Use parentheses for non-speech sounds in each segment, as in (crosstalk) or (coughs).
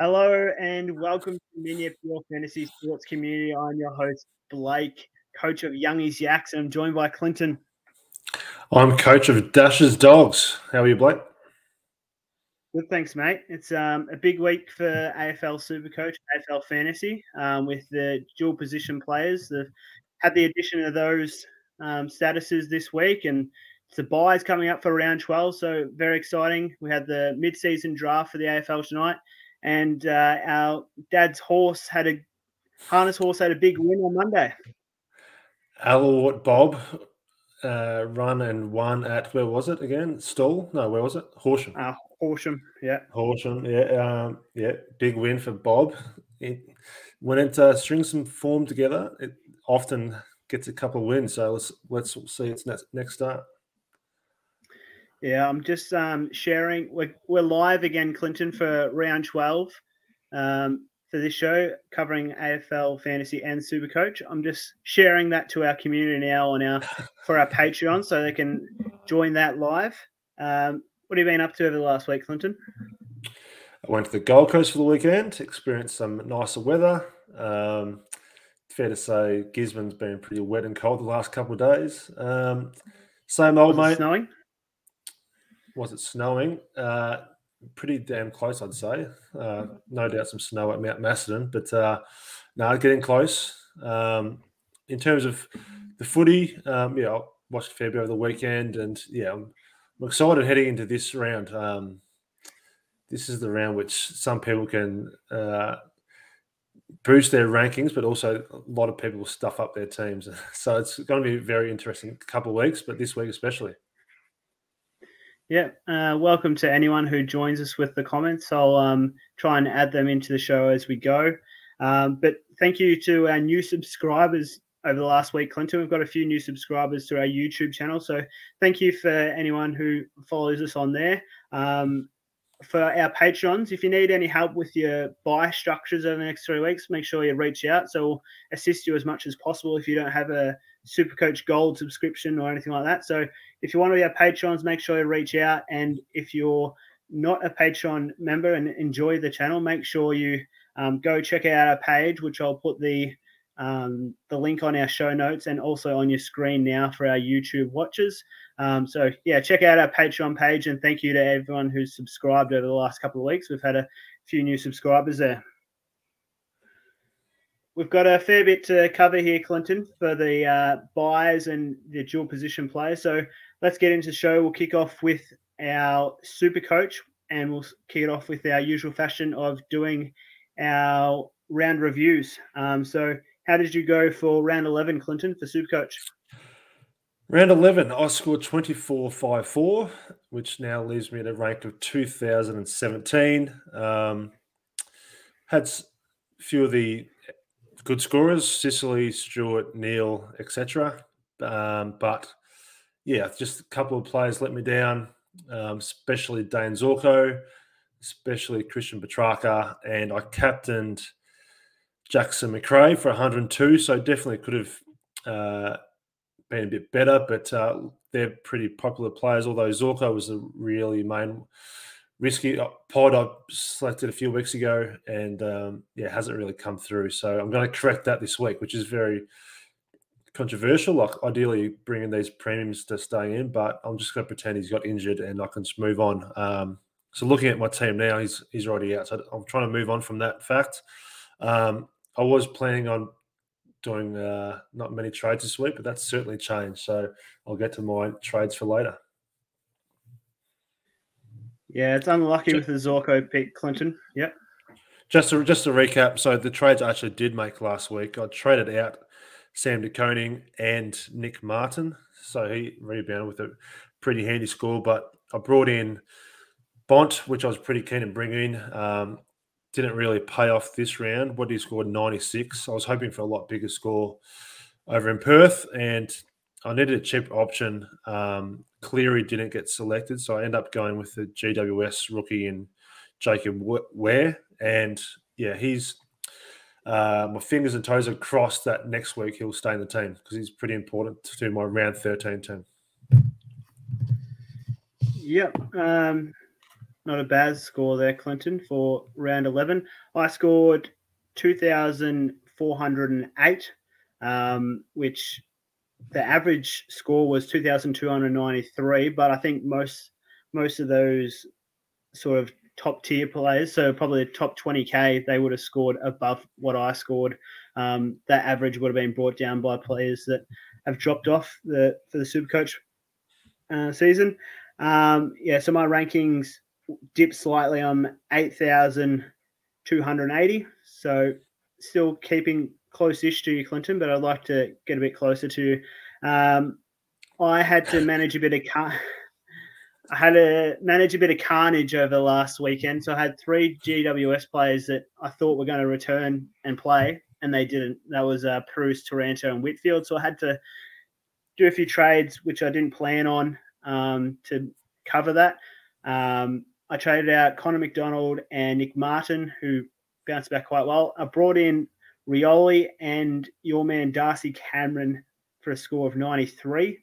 Hello and welcome to Minya Pure Fantasy Sports Community. I'm your host, Blake, coach of Youngies Yaks, and I'm joined by Clinton. I'm coach of Dash's Dogs. How are you, Blake? Good, thanks, mate. It's um, a big week for AFL Supercoach, AFL Fantasy, um, with the dual position players. They've had the addition of those um, statuses this week, and the buys coming up for round 12. So, very exciting. We had the mid season draft for the AFL tonight, and uh, our dad's horse had a harness horse had a big win on Monday. Alort Bob uh, run and won at where was it again? Stall? No, where was it? Horsham. Uh, Horsham, yeah. Horsham, yeah, um, yeah. Big win for Bob. It, when it uh, strings some form together, it often gets a couple of wins. So let's let's see its next next start. Yeah, I'm just um, sharing. We're, we're live again, Clinton, for round 12 um, for this show covering AFL fantasy and super coach. I'm just sharing that to our community now on our for our Patreon so they can join that live. Um, what have you been up to over the last week, Clinton? I went to the Gold Coast for the weekend, experienced some nicer weather. Um, fair to say, Gisborne's been pretty wet and cold the last couple of days. Um, same old, Was mate. snowing? Was it snowing? Uh, pretty damn close, I'd say. Uh, no doubt some snow at Mount Macedon, but uh, no, getting close. Um, in terms of the footy, um, yeah, I watched a fair bit over the weekend, and yeah, I'm, I'm excited heading into this round. Um, this is the round which some people can uh, boost their rankings, but also a lot of people will stuff up their teams. (laughs) So it's going to be a very interesting couple of weeks, but this week especially. Yeah. Uh, welcome to anyone who joins us with the comments. I'll um, try and add them into the show as we go. Um, but thank you to our new subscribers over the last week, Clinton. We've got a few new subscribers to our YouTube channel. So thank you for anyone who follows us on there. Um, for our patrons, if you need any help with your buy structures over the next three weeks, make sure you reach out. So we'll assist you as much as possible if you don't have a Supercoach Gold subscription or anything like that. So if you want to be our patrons, make sure you reach out. And if you're not a Patreon member and enjoy the channel, make sure you um, go check out our page, which I'll put the um, the link on our show notes and also on your screen now for our YouTube watchers. Um, so yeah, check out our Patreon page and thank you to everyone who's subscribed over the last couple of weeks. We've had a few new subscribers there. We've got a fair bit to cover here, Clinton, for the uh, buys and the dual position players. So let's get into the show. We'll kick off with our super coach and we'll kick it off with our usual fashion of doing our round reviews. Um, so how did you go for round 11, Clinton, for super coach? Round 11, I scored 24 5 4, which now leaves me at a rank of 2017. Um, had a few of the good scorers Sicily, Stewart, Neale, etc. Um, but yeah, just a couple of players let me down, um, especially Dane Zorko, especially Christian Petrarca, and I captained Jackson McRae for 102. So definitely could have uh, been a bit better, but uh, they're pretty popular players. Although Zorko was a really main risky pod I selected a few weeks ago, and um, yeah, hasn't really come through. So I'm going to correct that this week, which is very controversial. Like ideally bringing these premiums to stay in, but I'm just going to pretend he's got injured and I can just move on. Um, so looking at my team now, he's he's already out. So I'm trying to move on from that fact. Um, I was planning on doing uh, not many trades this week, but that's certainly changed. So I'll get to my trades for later. Yeah, it's unlucky with the Zorko pick, Clinton. Yep. Just to, just to recap, so the trades I actually did make last week, I traded out Sam De Koning and Nick Martin. So he rebounded with a pretty handy score, but I brought in Bont, which I was pretty keen to bring in. Um, didn't really pay off this round. What did he scored 96. I was hoping for a lot bigger score over in Perth, and I needed a cheap option. Um, Cleary didn't get selected, so I end up going with the GWS rookie and Jacob Wehr. And yeah, he's uh, my fingers and toes are crossed that next week he'll stay in the team because he's pretty important to my round 13 team. Yep. Um, not a bad score there, Clinton, for round 11. I scored 2,408, um, which the average score was 2,293, but I think most most of those sort of top tier players, so probably the top 20k, they would have scored above what I scored. Um, that average would have been brought down by players that have dropped off the for the Supercoach uh, season. Um, yeah, so my rankings dipped slightly. I'm 8,280, so still keeping close-ish to you, Clinton, but I'd like to get a bit closer to. Um, I had to manage a bit of car- I had to manage a bit of carnage over the last weekend. So I had three GWS players that I thought were going to return and play, and they didn't. That was uh, Bruce, Taranto, and Whitfield. So I had to do a few trades, which I didn't plan on um, to cover that. Um, I traded out Connor McDonald and Nick Martin, who bounced back quite well. I brought in Rioli and your man Darcy Cameron for a score of 93.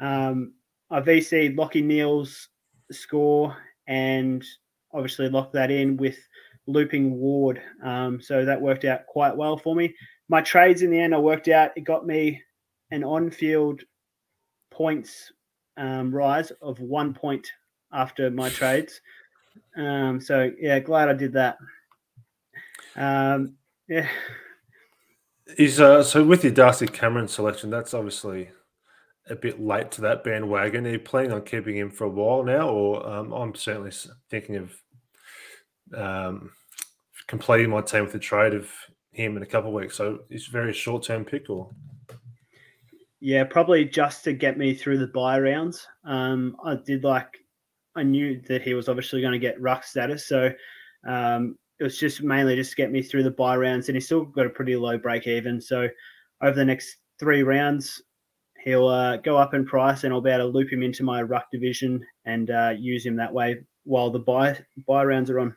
Um, I VC'd Lachie Neale's score and obviously locked that in with looping Ward. Um, so that worked out quite well for me. My trades in the end, I worked out, it got me an on field points um, rise of one point after my trades. Um, so yeah, glad I did that. Um, yeah. Is uh, so with your Darcy Cameron selection, that's obviously a bit late to that bandwagon. Are you planning on keeping him for a while now, or um, I'm certainly thinking of um, completing my team with a trade of him in a couple of weeks. So it's very short term pick, or yeah, probably just to get me through the buy rounds. Um, I did like I knew that he was obviously going to get ruck status, so um, it was just mainly just to get me through the buy rounds, and he's still got a pretty low break even. So over the next three rounds, he'll uh, go up in price, and I'll be able to loop him into my ruck division and uh, use him that way while the buy buy rounds are on.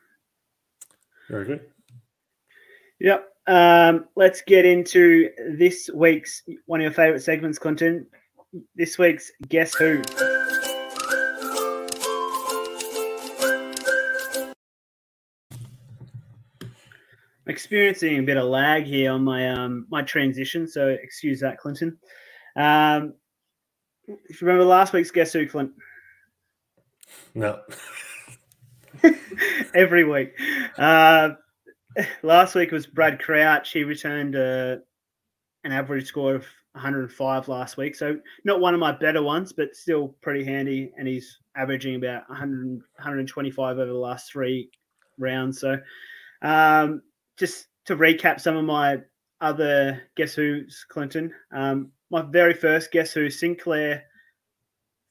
Very good. Yep. Um, let's get into this week's one of your favorite segments, Clinton. This week's Guess Who. experiencing a bit of lag here on my um, my transition, so excuse that, Clinton. Um, if you remember last week's guess who, Clint? No. (laughs) Every week. Uh, last week was Brad Crouch. He returned uh, an average score of 105 last week, so not one of my better ones, but still pretty handy. And he's averaging about 100, 125 over the last three rounds. So, um, just to recap some of my other guess who's Clinton. Um, my very first guess who Sinclair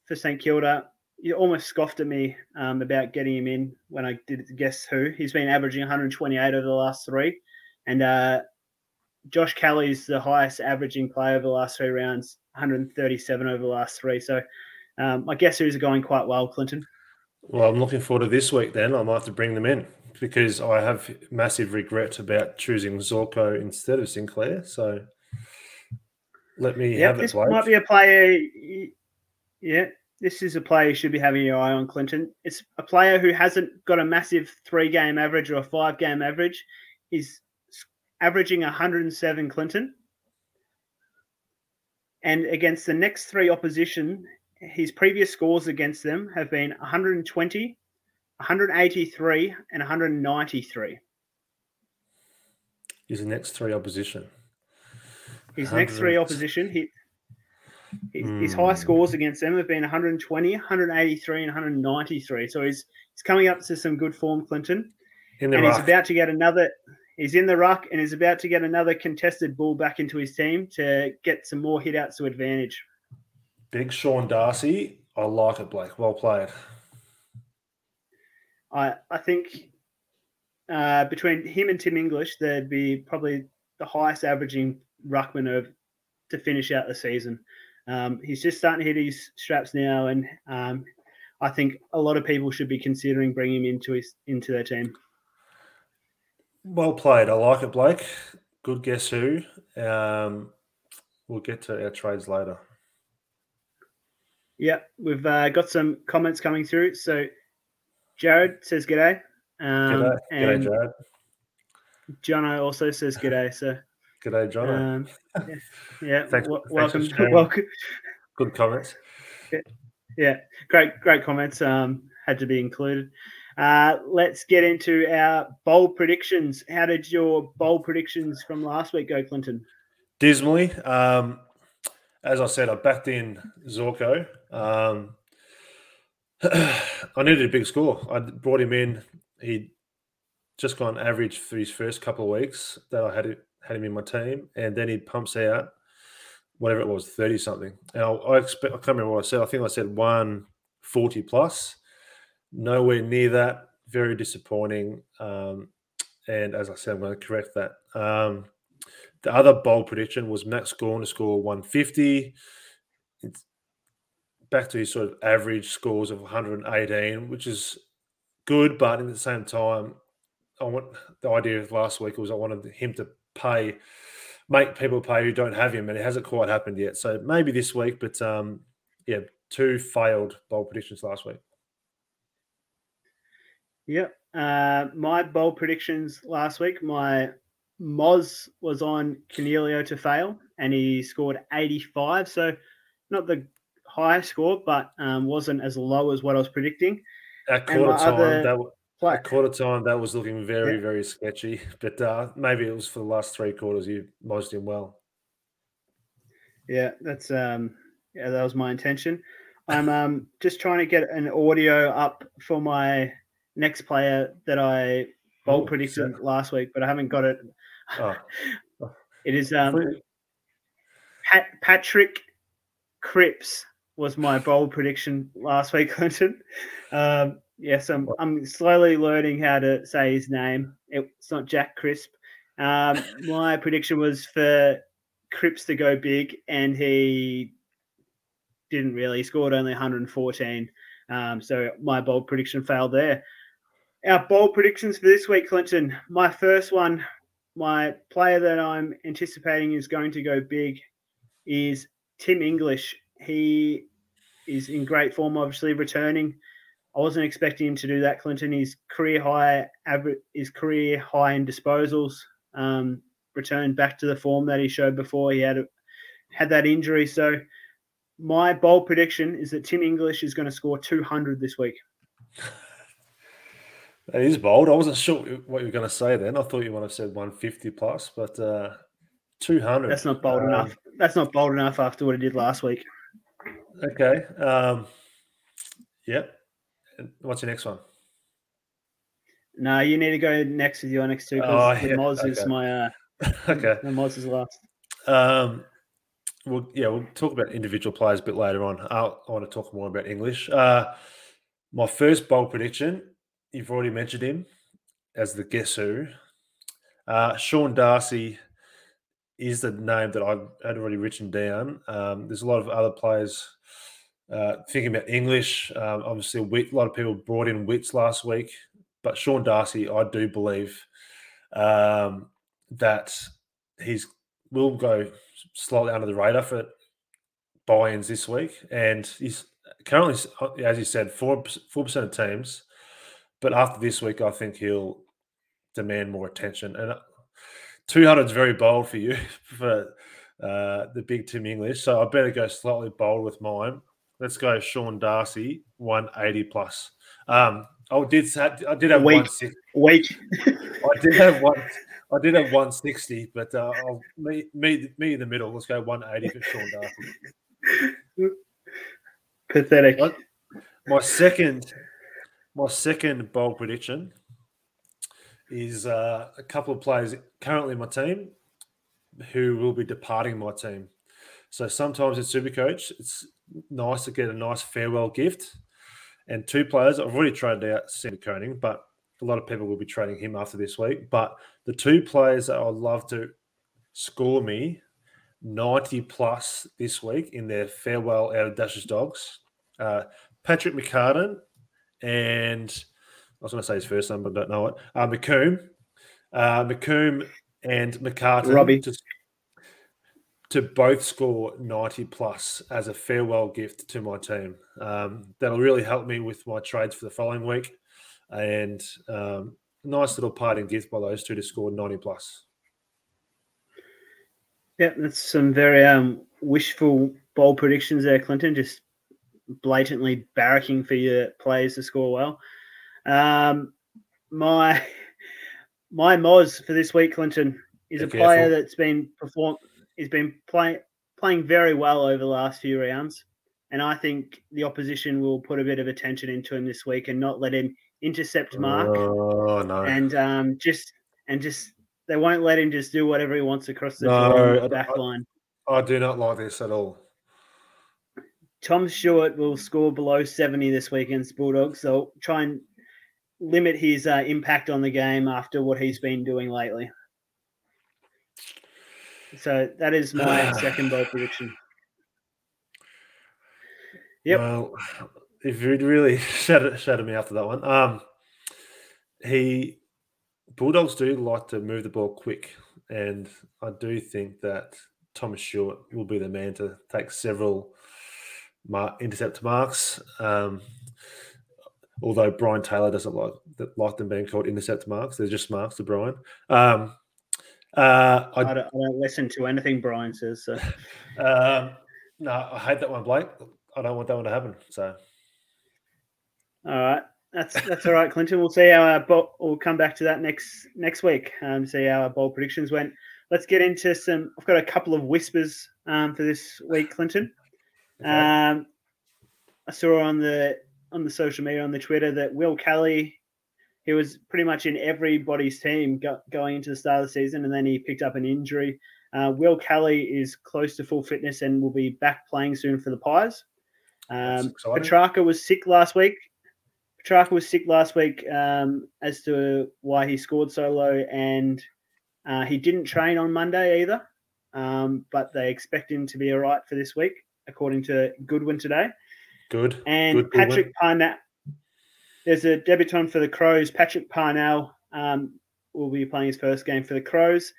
for St Kilda. You almost scoffed at me um, about getting him in when I did guess who. He's been averaging 128 over the last three, and uh, Josh Kelly's the highest averaging player over the last three rounds, 137 over the last three. So um, I guess who's going quite well, Clinton. Well, I'm looking forward to this week. Then I might have to bring them in because I have massive regret about choosing Zorko instead of Sinclair. So let me yep, have it. This might be a player. Yeah, this is a player you should be having your eye on, Clinton. It's a player who hasn't got a massive three game average or a five game average. He's averaging 107, Clinton. And against the next three opposition, his previous scores against them have been 120, 183 and 193. Is the next three opposition. His next three opposition, he, his, mm. his high scores against them have been 120, 183, and 193. So he's he's coming up to some good form, Clinton. And ruck. he's about to get another. He's in the ruck and is about to get another contested ball back into his team to get some more hitouts to advantage. Big Sean Darcy. I like it, Blake. Well played. I I think uh, between him and Tim English, there'd be probably the highest averaging ruckman to finish out the season. Um, he's just starting to hit his straps now, and um, I think a lot of people should be considering bringing him into his into their team. Well played. I like it, Blake. Good guess who. Um, we'll get to our trades later. Yeah, we've uh, got some comments coming through. So Jared says g'day. Um, G'day, G'day and Jared. Jono also says g'day. So G'day, John. um, yeah, yeah. Thanks- thanks welcome, (laughs) welcome. Good comments. Yeah, great, great comments. Um, had to be included. Uh, let's get into our bold predictions. How did your bold predictions from last week go, Clinton? Dismally. Um, as I said, I backed in Zorko. Um, (clears throat) I needed a big score. I brought him in. He'd just gone average for his first couple of weeks that I had it, had him in my team, and then he pumps out whatever it was, thirty something. And I, I expect I can't remember what I said. I think I said one forty plus. Nowhere near that. Very disappointing. Um, and as I said, I'm going to correct that. Um, the other bold prediction was Max Gawn to score 150. It's back to his sort of average scores of 118, which is good, but at the same time, I want the idea of last week was I wanted him to pay, make people pay who don't have him, and it hasn't quite happened yet. So maybe this week, but um, yeah, two failed bold predictions last week. Yep. Uh, my bold predictions last week, my Moz was on Cornelio to fail, and he scored 85. So not the highest score, but um, wasn't as low as what I was predicting. At quarter time, other that w- quarter time that was looking very Yeah. very sketchy. But uh, maybe it was for the last three quarters you mosed him well. Yeah, that's um yeah, that was my intention. I'm um just trying to get an audio up for my next player that I bold Oh, predicted last week, but I haven't got it. Oh, (laughs) It is um Pat, Patrick Cripps was my bold prediction last week, Clinton. Um, yes, I'm, I'm slowly learning how to say his name. It's not Jack Crisp. Um, my prediction was for Cripps to go big, and he didn't really. He scored only 114. Um, so my bold prediction failed there. Our bold predictions for this week, Clinton. My first one, my player that I'm anticipating is going to go big is Tim English. He is in great form, obviously returning. I wasn't expecting him to do that, Clinton. His career high average, his career high in disposals, um, returned back to the form that he showed before he had had that injury. So my bold prediction is that Tim English is going to score 200 this week. (sighs) that is bold. I wasn't sure what you were going to say then. I thought you might have said 150 plus, but uh, 200. That's not bold Um, enough. That's not bold enough after what he did last week. Okay. Um, yep. What's your next one? No, you need to go next with your next two because Oh, the yeah, Moz is my uh, (laughs) okay. the Moz is last. Um, well, yeah, we'll talk about individual players a bit later on. I'll, I want to talk more about English. Uh, my first bold prediction, you've already mentioned him as the guess who. Uh, Sean Darcy is the name that I had already written down. Um, there's a lot of other players uh, thinking about English. Um, obviously, a lot of people brought in Witts last week, but Sean Darcy, I do believe um, that he's will go slightly under the radar for buy-ins this week, and he's currently, as you said, four four percent of teams. But after this week, I think he'll demand more attention. And two hundred is very bold for you (laughs) for uh, the big Tim English, so I better go slightly bold with mine. Let's go Sean Darcy, one eighty plus. Um, I did have, I did have six. Week. (laughs) I did have one. I did have 160, but uh, I'll, me, me, me in the middle. Let's go 180 for Sean Darcy. (laughs) Pathetic. What? My second, my second bold prediction is uh, a couple of players currently in my team who will be departing my team. So sometimes in Supercoach, it's nice to get a nice farewell gift. And two players, I've already traded out Sam De Koning, but a lot of people will be trading him after this week. But the two players that I'd love to score me 90 plus this week in their farewell out of Dash's Dogs, uh, Patrick McCartin and I was going to say his first name, but I don't know it. Uh, McComb, uh, McComb and McCartin Robbie. To both score 90 plus as a farewell gift to my team. Um, that'll really help me with my trades for the following week. and um, nice little parting gift by those two to score 90 plus. Yeah, that's some very um, wishful bold predictions there, Clinton. Just blatantly barracking for your players to score well. Um, my (laughs) my Moz for this week, Clinton, is Be a careful. player that's been perform has been playing playing very well over the last few rounds, and I think the opposition will put a bit of attention into him this week and not let him intercept Mark. Oh no! And um, just and just they won't let him just do whatever he wants across the no, back I, line. I do not like this at all. Tom Stewart will score below 70 this week against Bulldogs. So try and limit his uh, impact on the game after what he's been doing lately. So that is my (sighs) second bold prediction. Yep. Well, if you'd really (laughs) shut shut me after that one, um, he Bulldogs do like to move the ball quick, and I do think that Thomas Stewart will be the man to take several mark, intercept marks. Um, although Brian Taylor doesn't like like them being called intercept marks, they're just marks to Brian. Um, uh, I, I, don't, I, don't, listen to anything Brian says. So. (laughs) um, no, I hate that one, Blake. I don't want that one to happen. So, all right, that's that's all right, Clinton. We'll see how our bo- we'll come back to that next next week. Um, see how our bold predictions went. Let's get into some. I've got a couple of whispers um, for this week, Clinton. Okay. Um, I saw on the on the social media on the Twitter that Will Kelly, he was pretty much in everybody's team go, going into the start of the season, and then he picked up an injury. Uh, Will Kelly is close to full fitness and will be back playing soon for the Pies. Um, Petrarca was sick last week. Petrarca was sick last week um, as to why he scored so low, and uh, he didn't train on Monday either. Um, but they expect him to be all right for this week according to Goodwin today. Good. And Good, Patrick Parnell. There's a debutant for the Crows. Patrick Parnell um, will be playing his first game for the Crows.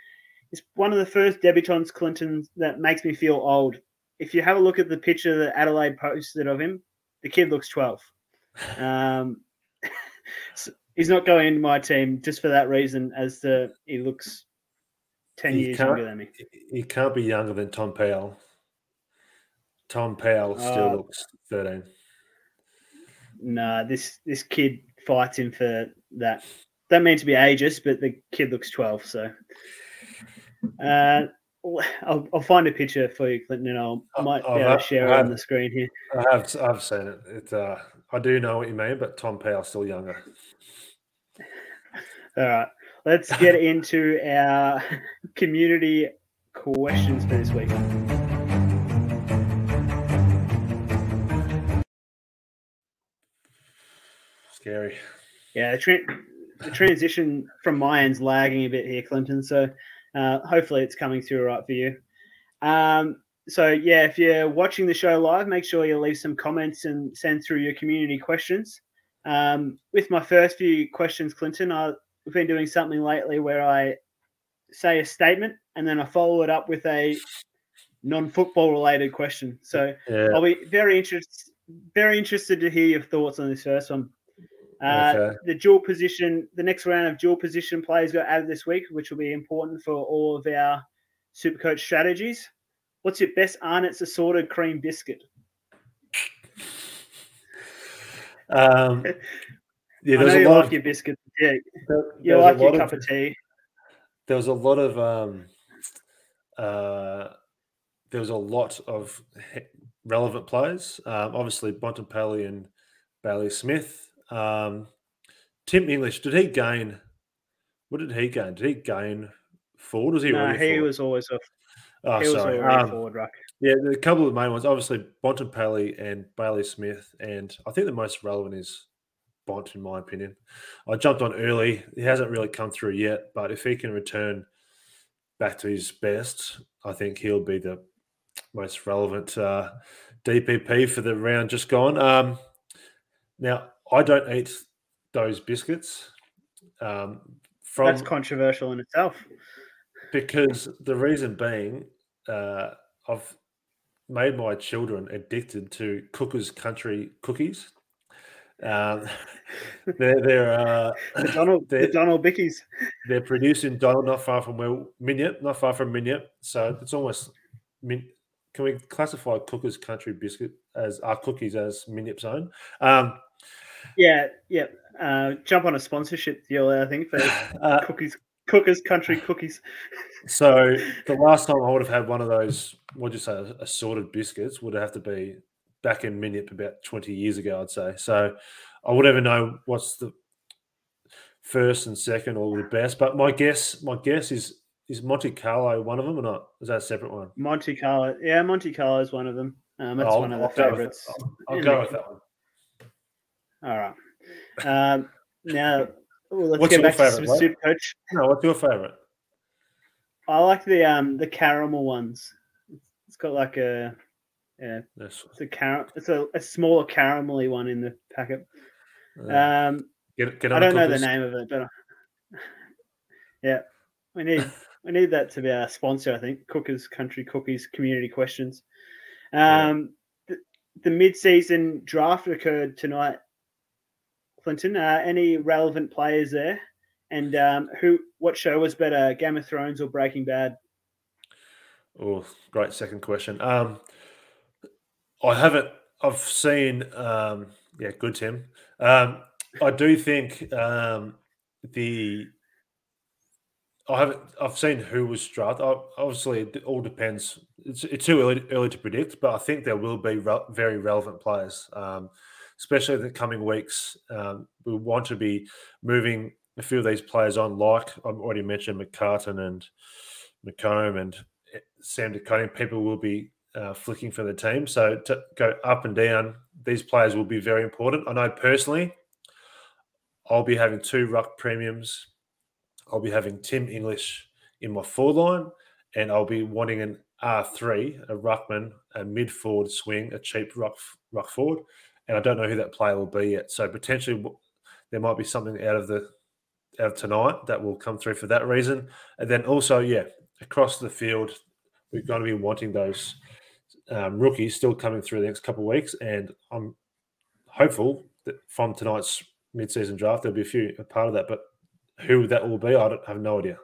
It's one of the first debutants, Clinton, that makes me feel old. If you have a look at the picture that Adelaide posted of him, the kid looks 12. Um, (laughs) so he's not going into my team just for that reason, as the he looks 10 he years younger than me. He can't be younger than Tom Powell. Tom Powell still uh, looks 13. Nah, this this kid fights him for that. Don't mean to be ageist, but the kid looks 12. So uh, I'll, I'll find a picture for you, Clinton, and I'll, I might be able to share it on the screen here. I have I've seen it. It uh, I do know what you mean, but Tom Powell's still younger. All right, let's get into our (laughs) community questions for this week. Scary. Yeah, the, tra- the transition from my end's lagging a bit here, Clinton. So uh, hopefully it's coming through right for you. Um, so yeah, if you're watching the show live, make sure you leave some comments and send through your community questions. Um, with my first few questions, Clinton, I've been doing something lately where I say a statement and then I follow it up with a non-football related question. So yeah. I'll be very interested, very interested to hear your thoughts on this first one. Uh, okay. The dual position, the next round of dual position players got added this week, which will be important for all of our super coach strategies. What's your best Arnott's assorted cream biscuit? Um, (laughs) yeah, there's a you lot like of, your biscuit. Yeah, you like your cup of, of tea. There was a lot of um, uh, there was a lot of relevant players. Um, obviously, Bontempelli and Bailey Smith. Um, Tim English, did he gain? What did he gain? Did he gain forward? Was he? No, he forward? was always a. Oh, he sorry. Um, forward ruck. Yeah, a couple of the main ones, obviously Bontempelli and Bailey Smith, and I think the most relevant is Bont, in my opinion. I jumped on early. He hasn't really come through yet, but if he can return back to his best, I think he'll be the most relevant uh, DPP for the round just gone. Um, now, I don't eat those biscuits. Um, from, That's controversial in itself. Because the reason being, uh, I've made my children addicted to Cookers Country cookies. Um, (laughs) they're they're uh, the Donald they're, the Donald Bickies. They're produced in Donald, not far from where Minyip, not far from Minyip. So it's almost. Can we classify Cooker's Country Biscuit as our cookies as Minyip's own? Um, yeah, yeah. Uh, jump on a sponsorship deal, I think, for (laughs) uh, cookies, Cooker's Country cookies. (laughs) So (laughs) the last time I would have had one of those, what'd you say, assorted biscuits would have to be back in Minyip about 20 years ago, I'd say. So I would never know what's the first and second or the best. But my guess, my guess is is Monte Carlo one of them or not? Is that a separate one? Monte Carlo, yeah, Monte Carlo is one of them. Um, that's oh, one of the favorites. I'll, I'll go with that one. All right. Um, now let's what's get back favorite, to soup coach. No, what's your favorite? I like the um the caramel ones. It's got like a yeah, it's a car- It's a, a smaller caramelly one in the packet. Um, get, get I don't know the name of it, but (laughs) yeah, we need (laughs) we need that to be our sponsor. I think Cookers Country Cookies Community Questions. Um, yeah. the, the mid-season draft occurred tonight. Clinton, uh, any relevant players there? And um, who? What show was better, Game of Thrones or Breaking Bad? Oh, great second question. Um, I haven't. I've seen. Um, yeah, good Tim. Um, I do think um, the. I haven't. I've seen who was drafted. Obviously, it all depends. It's, it's too early, early to predict, but I think there will be re- very relevant players, um, especially in the coming weeks. Um, we want to be moving a few of these players on, like I've already mentioned McCartin and McComb and eh, Sam De People will be uh, flicking for the team. So to go up and down, these players will be very important. I know personally, I'll be having two ruck premiums. I'll be having Tim English in my forward line, and I'll be wanting an R3, a ruckman, a mid forward swing, a cheap ruck ruck forward. And I don't know who that player will be yet. So potentially there might be something out of the out of tonight that will come through for that reason. And then also, yeah, across the field, we're going to be wanting those um, rookies still coming through the next couple of weeks, and I'm hopeful that from tonight's mid-season draft there'll be a few a part of that. But who that will be, I, I have no idea.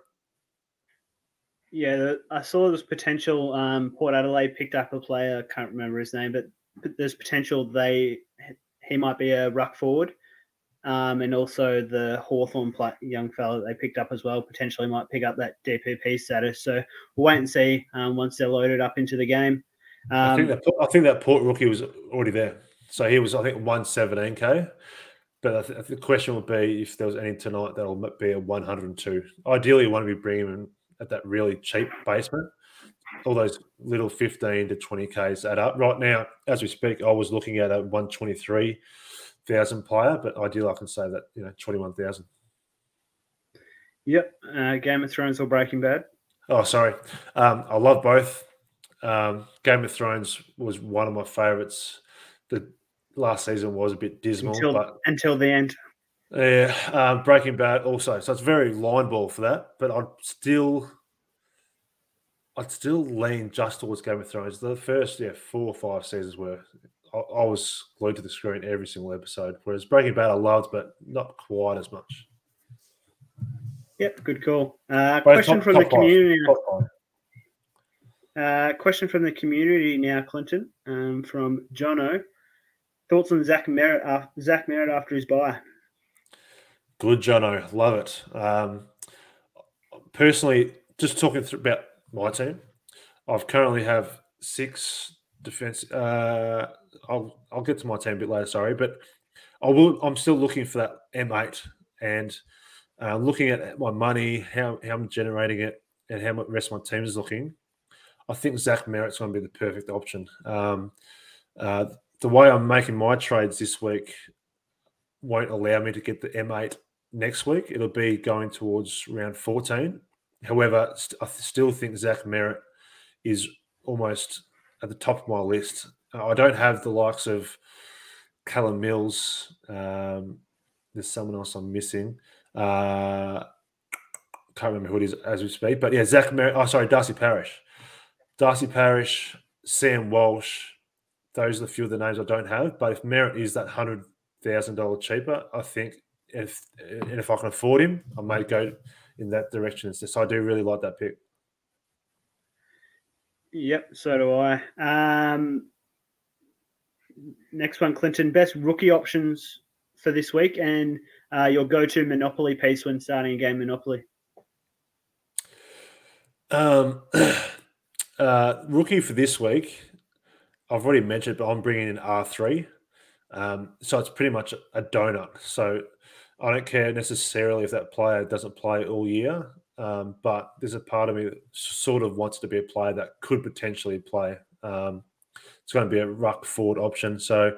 Yeah, I saw this potential. Um, Port Adelaide picked up a player. I can't remember his name, but there's potential they he might be a ruck forward. Um, and also the Hawthorn young fellow they picked up as well potentially might pick up that DPP status. So we'll wait and see um, once they're loaded up into the game. Um, I think um, that I think that Port rookie was already there, so he was I think one seventeen k. But th- the question would be if there was any tonight that'll be a one hundred and two. Ideally, you want to be bringing him at that really cheap basement. All those little fifteen to twenty k's add up. Right now, as we speak, I was looking at a one twenty three thousand player, but ideally, I can say that you know twenty one thousand. Yep, uh, Game of Thrones or Breaking Bad. Oh, sorry. Um, I love both. Um, Game of Thrones was one of my favorites. The last season was a bit dismal, until, but until the end. Yeah, um, Breaking Bad also. So it's very line ball for that, but I'd still, I'd still lean just towards Game of Thrones. The first, yeah, four or five seasons were, I, I was glued to the screen every single episode. Whereas Breaking Bad I loved, but not quite as much. Yep, good call. Uh, question top, from top the community. Uh, question from the community now, Clinton, um, from Jono. Thoughts on Zach Merrett, uh, Zach Merrett after his buy? Good, Jono. Love it. Um, personally, just talking about my team, I've currently have six defense. Uh, I'll I'll get to my team a bit later. Sorry, but I will. I'm still looking for that M8 and uh, looking at my money, how how I'm generating it, and how the rest of my team is looking. I think Zach Merrett's going to be the perfect option. Um, uh, the way I'm making my trades this week won't allow me to get the M8 next week. It'll be going towards round 14. However, I still think Zach Merrett is almost at the top of my list. I don't have the likes of Callum Mills. Um, there's someone else I'm missing. Uh, can't remember who it is as we speak, but yeah, Zach Merrett. Oh, sorry, Darcy Parish. Darcy Parish, Sam Walsh, those are the few of the names I don't have. But if Merrett is that hundred thousand dollars cheaper, I think if and if I can afford him, I may go in that direction. So I do really like that pick. Yep, so do I. Um, next one, Clinton. Best rookie options for this week, and uh, your go-to Monopoly piece when starting a game Monopoly. Um, (clears throat) uh, rookie for this week, I've already mentioned, but I'm bringing in R three. Um, so it's pretty much a donut. So I don't care necessarily if that player doesn't play all year, um, but there's a part of me that sort of wants to be a player that could potentially play. Um, it's going to be a ruck forward option. So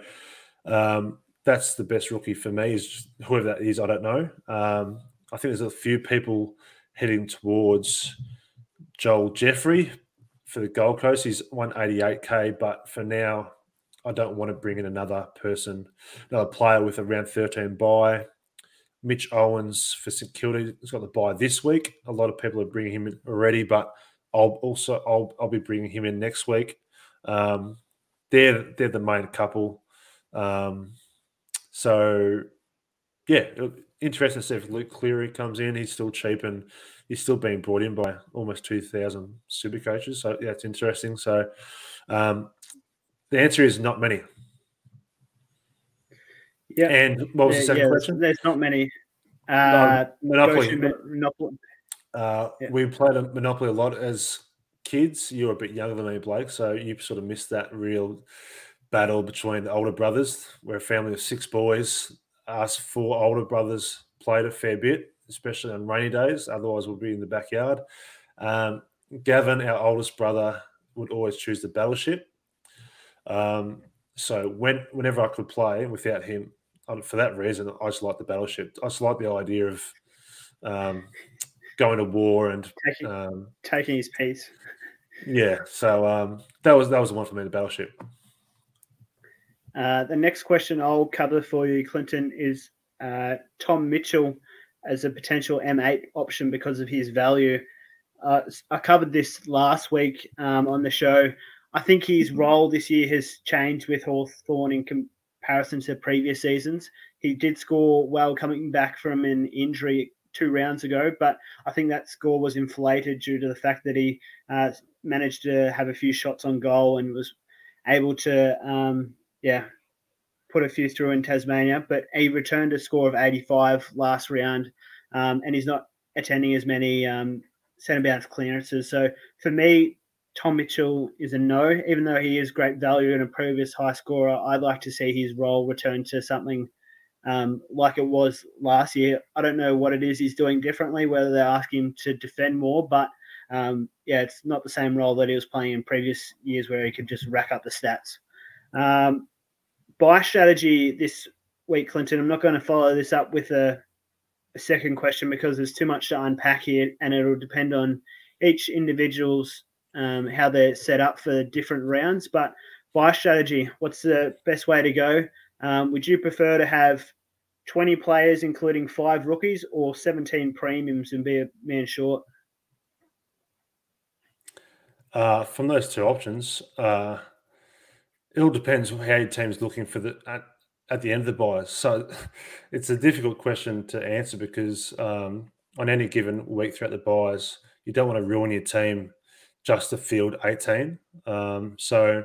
um, that's the best rookie for me. Is whoever that is, I don't know. Um, I think there's a few people heading towards Joel Jeffrey for the Gold Coast. He's 188k, but for now, I don't want to bring in another person, another player with around 13 buy. Mitch Owens for St Kilda has got the buy this week. A lot of people are bringing him in already, but I'll also I'll, I'll be bringing him in next week. Um, they're they're the main couple. Um, so yeah, interesting to see if Luke Cleary comes in. He's still cheap and he's still being brought in by almost two thousand super coaches. So yeah, it's interesting. So um, the answer is not many. Yeah. And what was yeah, the second yeah, question? There's not many. Uh, Monopoly. Monopoly. Uh, Yeah. We played a Monopoly a lot as kids. You were a bit younger than me, Blake, so you sort of missed that real battle between the older brothers. We're a family of six boys. Us four older brothers played a fair bit, especially on rainy days. Otherwise, we'd be in the backyard. Um, Gavin, our oldest brother, would always choose the battleship. Um, so when whenever I could play without him, for that reason, I just like the battleship. I just like the idea of um, going to war and Taking, um, taking his piece. yeah. So um, that was that was the one for me, the battleship. Uh, the next question I'll cover for you, Clinton, is uh, Tom Mitchell as a potential M8 option because of his value. Uh, I covered this last week um, on the show. I think his role this year has changed with Hawthorn in comparison to previous seasons. He did score well coming back from an injury two rounds ago, but I think that score was inflated due to the fact that he uh, managed to have a few shots on goal and was able to, um, yeah, put a few through in Tasmania. But he returned a score of 85 last round, um, and he's not attending as many um, centre bounce clearances. So for me, Tom Mitchell is a no, even though he is great value and a previous high scorer. I'd like to see his role return to something um, like it was last year. I don't know what it is he's doing differently, whether they're asking him to defend more, but um, yeah, it's not the same role that he was playing in previous years where he could just rack up the stats. Um, buy strategy this week, Clinton. I'm not going to follow this up with a, a second question because there's too much to unpack here, and it'll depend on each individual's um, how they're set up for different rounds. But buy strategy, what's the best way to go? Um, would you prefer to have 20 players, including five rookies, or 17 premiums and be a man short? Uh, from those two options, uh, it all depends how your team's looking for the at, at the end of the buys. So (laughs) it's a difficult question to answer because um, on any given week throughout the buys, you don't want to ruin your team just to field 18. Um, so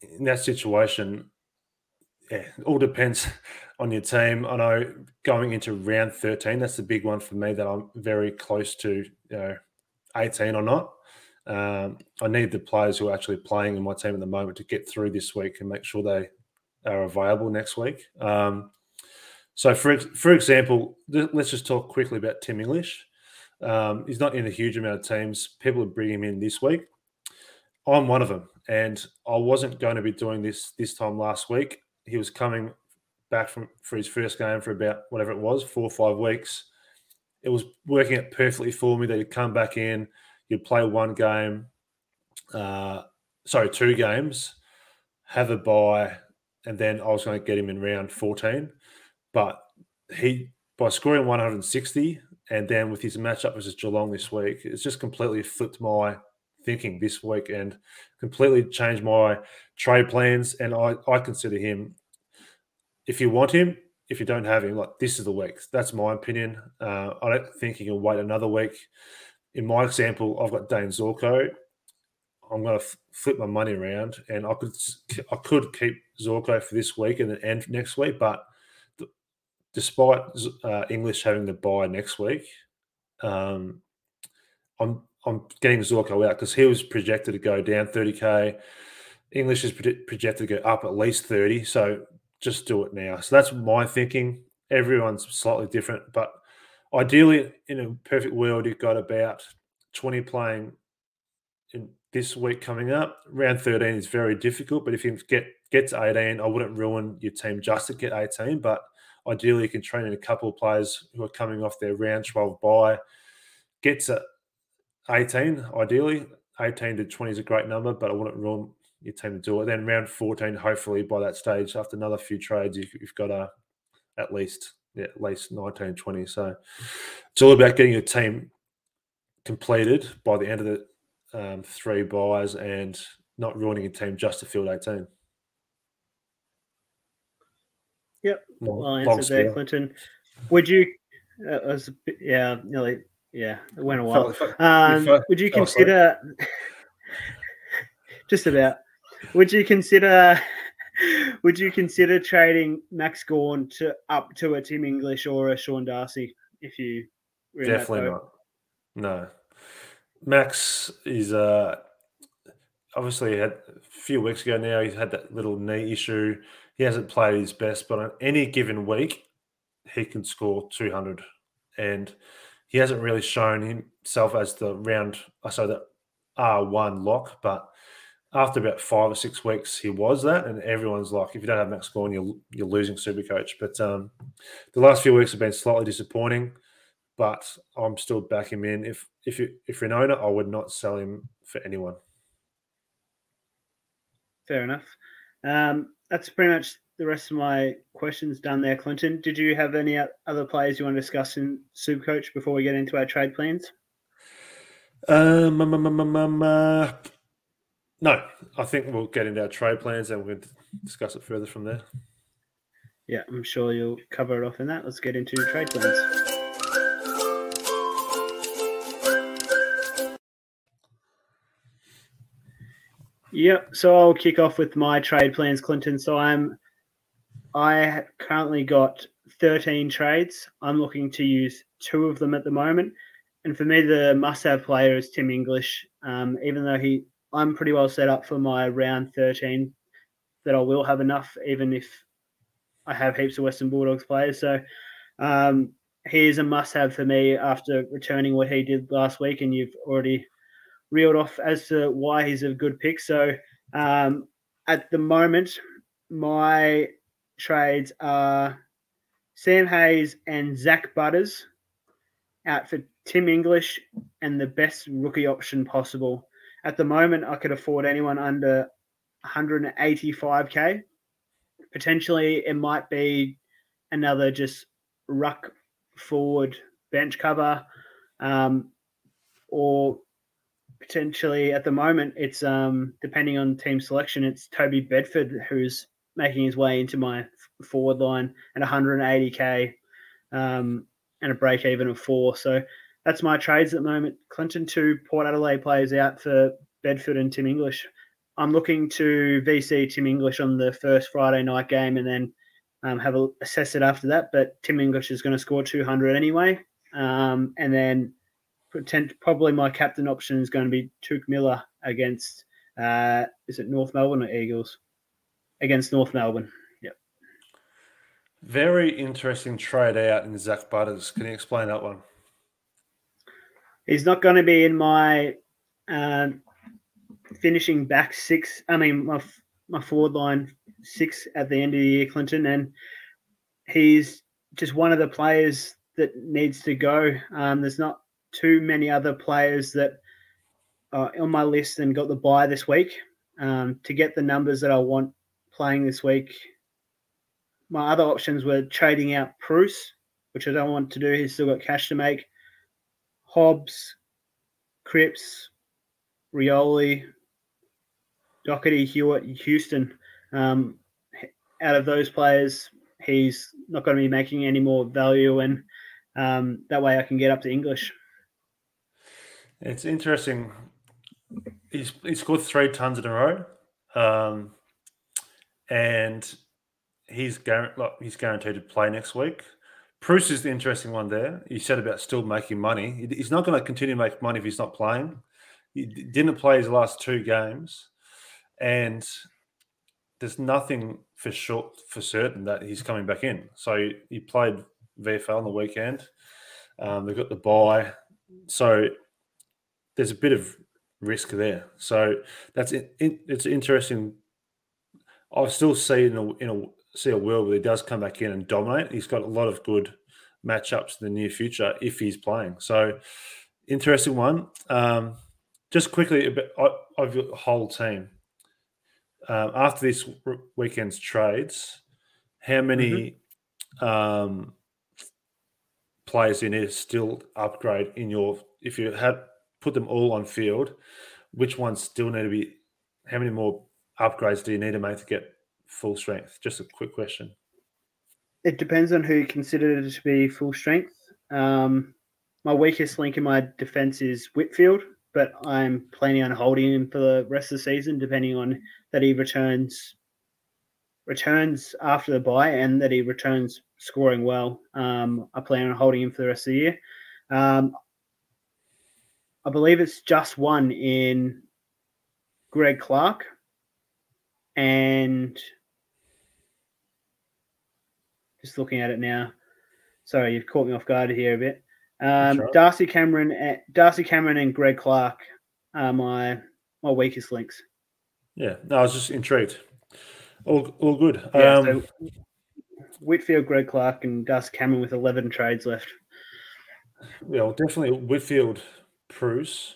in that situation, yeah, it all depends (laughs) on your team. I know going into round 13, that's the big one for me that I'm very close to, you know, 18 or not. Um, I need the players who are actually playing in my team at the moment to get through this week and make sure they are available next week. Um, so, for for example, let's just talk quickly about Tim English. Um, he's not in a huge amount of teams. People are bringing him in this week. I'm one of them, and I wasn't going to be doing this this time last week. He was coming back from for his first game for about whatever it was, four or five weeks. It was working out perfectly for me that he'd come back in you'd play one game, uh, sorry, two games, have a buy, and then I was going to get him in round 14. But he, by scoring 160, and then with his matchup versus Geelong this week, it's just completely flipped my thinking this week and completely changed my trade plans. And I, I consider him if you want him, if you don't have him, like this is the week. That's my opinion. Uh, I don't think you can wait another week. In my example, I've got Dane Zorko. I'm going to f- flip my money around, and I could I could keep Zorko for this week and then end next week. But despite uh, English having the buy next week, um, I'm I'm getting Zorko out because he was projected to go down 30k. English is projected to go up at least 30. So just do it now. So that's my thinking. Everyone's slightly different, but ideally, in a perfect world, you've got about 20 playing in this week coming up. Round 13 is very difficult, but if you get get to 18, I wouldn't ruin your team just to get 18. But ideally, you can train in a couple of players who are coming off their round 12 bye. Get to 18, ideally. 18 to 20 is a great number, but I wouldn't ruin your team to do it. Then round 14, hopefully by that stage, after another few trades, you've, got a, at least yeah, at least 19, 20. So it's all about getting your team completed by the end of the um, three buys and not ruining a team just to field 18. Yep. Well answered there, Clinton. Would you, uh, was, yeah, nearly, yeah, it went a while. Um, would you consider, (laughs) just about, would you consider (laughs) would you consider trading Max Gawn to up to a Tim English or a Sean Darcy if you definitely not? No, Max is uh obviously had a few weeks ago now. He's had that little knee issue. He hasn't played his best, but on any given week, he can score two hundred, and he hasn't really shown himself as the round. I say the R one lock, but after about five or six weeks, he was that, and everyone's like, if you don't have Max Gawn, you're you're losing Super Coach. But um, the last few weeks have been slightly disappointing, but I'm still backing him in. If if you if you're an owner, I would not sell him for anyone. Fair enough. Um, that's pretty much the rest of my questions done there, Clinton. Did you have any other players you want to discuss in Super Coach before we get into our trade plans? Um, um, um, um, um uh, no, I think we'll get into our trade plans and we'll discuss it further from there. Yeah, I'm sure you'll cover it off in that. Let's get into trade plans. Yep. So I'll kick off with my trade plans, Clinton. So I'm, I currently got 13 trades. I'm looking to use two of them at the moment, and for me, the must-have player is Tim English. Um, even though he I'm pretty well set up for my round 13 that I will have enough, even if I have heaps of Western Bulldogs players. So um, he is a must have for me after returning what he did last week. And you've already reeled off as to why he's a good pick. So um, at the moment, my trades are Sam Hayes and Zak Butters out for Tim English and the best rookie option possible. At the moment, I could afford anyone under 185k. Potentially, it might be another just ruck forward bench cover, um, or potentially at the moment it's um, depending on team selection. It's Toby Bedford who's making his way into my forward line at 180k um, and a break even of four. So that's my trades at the moment. Clinton two Port Adelaide players out for Bedford and Tim English. I'm looking to VC Tim English on the first Friday night game and then um, have a assess it after that. But Tim English is going to score 200 anyway, um, and then pretend, probably my captain option is going to be Touk Miller against uh, is it North Melbourne or Eagles against North Melbourne. Yep. Very interesting trade out in Zak Butters. Can you explain that one? He's not going to be in my uh, finishing back six. I mean, my my forward line six at the end of the year, Clinton, and he's just one of the players that needs to go. Um, there's not too many other players that are on my list and got the buy this week um, to get the numbers that I want playing this week. My other options were trading out Bruce, which I don't want to do. He's still got cash to make. Hobbs, Cripps, Rioli, Doherty, Hewitt, Houston. Um, out of those players, he's not going to be making any more value, and um, that way I can get up to English. It's interesting. He's he scored three tons in a row, um, and he's guaranteed like, he's guaranteed to play next week. Bruce is the interesting one there. He said about still making money. He's not going to continue to make money if he's not playing. He didn't play his last two games, and there's nothing for sure for certain that he's coming back in. So he played VFL on the weekend. Um, they've got the buy, so there's a bit of risk there. So that's it. It's interesting. I still see in a, in a see a world where he does come back in and dominate. He's got a lot of good matchups in the near future if he's playing. So interesting one. Um, just quickly of your whole team. Um, after this weekend's trades, how many mm-hmm. um, players in to still upgrade in your? If you had put them all on field, which ones still need to be? How many more upgrades do you need to make to get full strength? Just a quick question. It depends on who you consider to be full strength. Um, my weakest link in my defense is Whitfield, but I'm planning on holding him for the rest of the season, depending on that he returns returns after the buy and that he returns scoring well. Um, I plan on holding him for the rest of the year. Um, I believe it's just one in Greg Clark and just looking at it now. Sorry, you've caught me off guard here a bit. Um, right. Darcy Cameron, Darcy Cameron, and Greg Clark are my my weakest links. Yeah, no, I was just intrigued. All, all good. Yeah, um, so Whitfield, Greg Clark, and Darcy Cameron with eleven trades left. Yeah, well, definitely Whitfield, Bruce.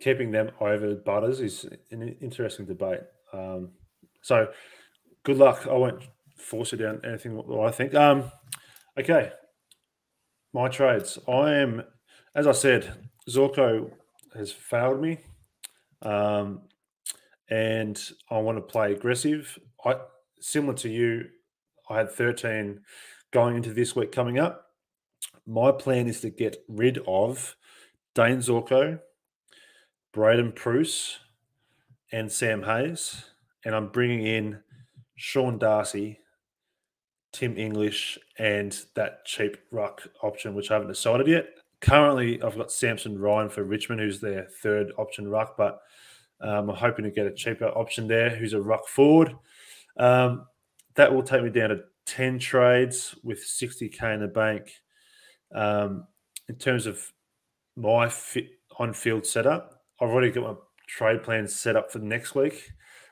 Keeping them over Butters is an interesting debate. Um, so, good luck. I won't force it down anything I think. Um, okay, my trades. I am, as I said, Zorko has failed me, um, and I want to play aggressive. I similar to you. I had thirteen going into this week coming up. My plan is to get rid of Dayne Zorko, Braydon Preuss, and Sam Hayes, and I'm bringing in Sean Darcy Tim English and that cheap ruck option, which I haven't decided yet. Currently, I've got Samson Ryan for Richmond, who's their third option ruck, but um, I'm hoping to get a cheaper option there, who's a ruck forward. Um, that will take me down to 10 trades with 60k in the bank. Um, in terms of my fit on-field setup, I've already got my trade plans set up for next week.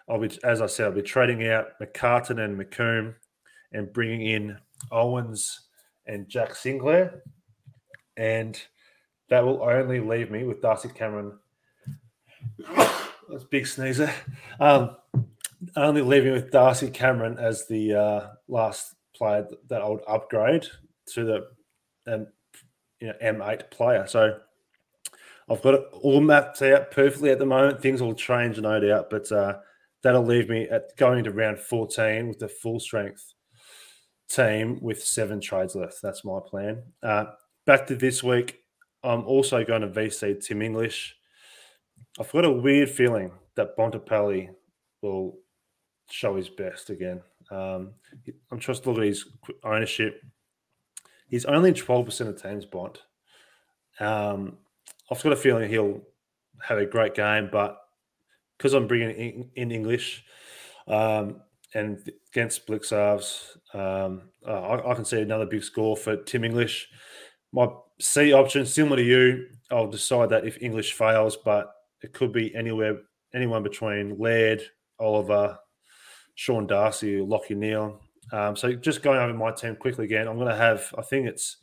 I'll be, as I said, I'll be trading out McCartin and McComb and bringing in Owens and Jack Sinclair. And that will only leave me with Darcy Cameron. That's (coughs) big sneezer. Um, only leaving with Darcy Cameron as the uh, last player that I would upgrade to the um, you know, M8 player. So I've got it all mapped out perfectly at the moment. Things will change, no doubt, but uh, that'll leave me at going to round 14 with the full strength team with seven trades left. That's my plan. Uh, back to this week, I'm also going to VC Tim English. I've got a weird feeling that Bontempelli will show his best again. Um, I'm just looking at his ownership. He's only 12% of teams Bont. Um, I've got a feeling he'll have a great game, but because I'm bringing in, English, um, and against Blicavs, um, I, I, can see another big score for Tim English. My C option, similar to you, I'll decide that if English fails, but it could be anywhere, anyone between Laird, Oliver, Sean Darcy, Lachie Neale. Um, so just going over my team quickly again, I'm going to have, I think it's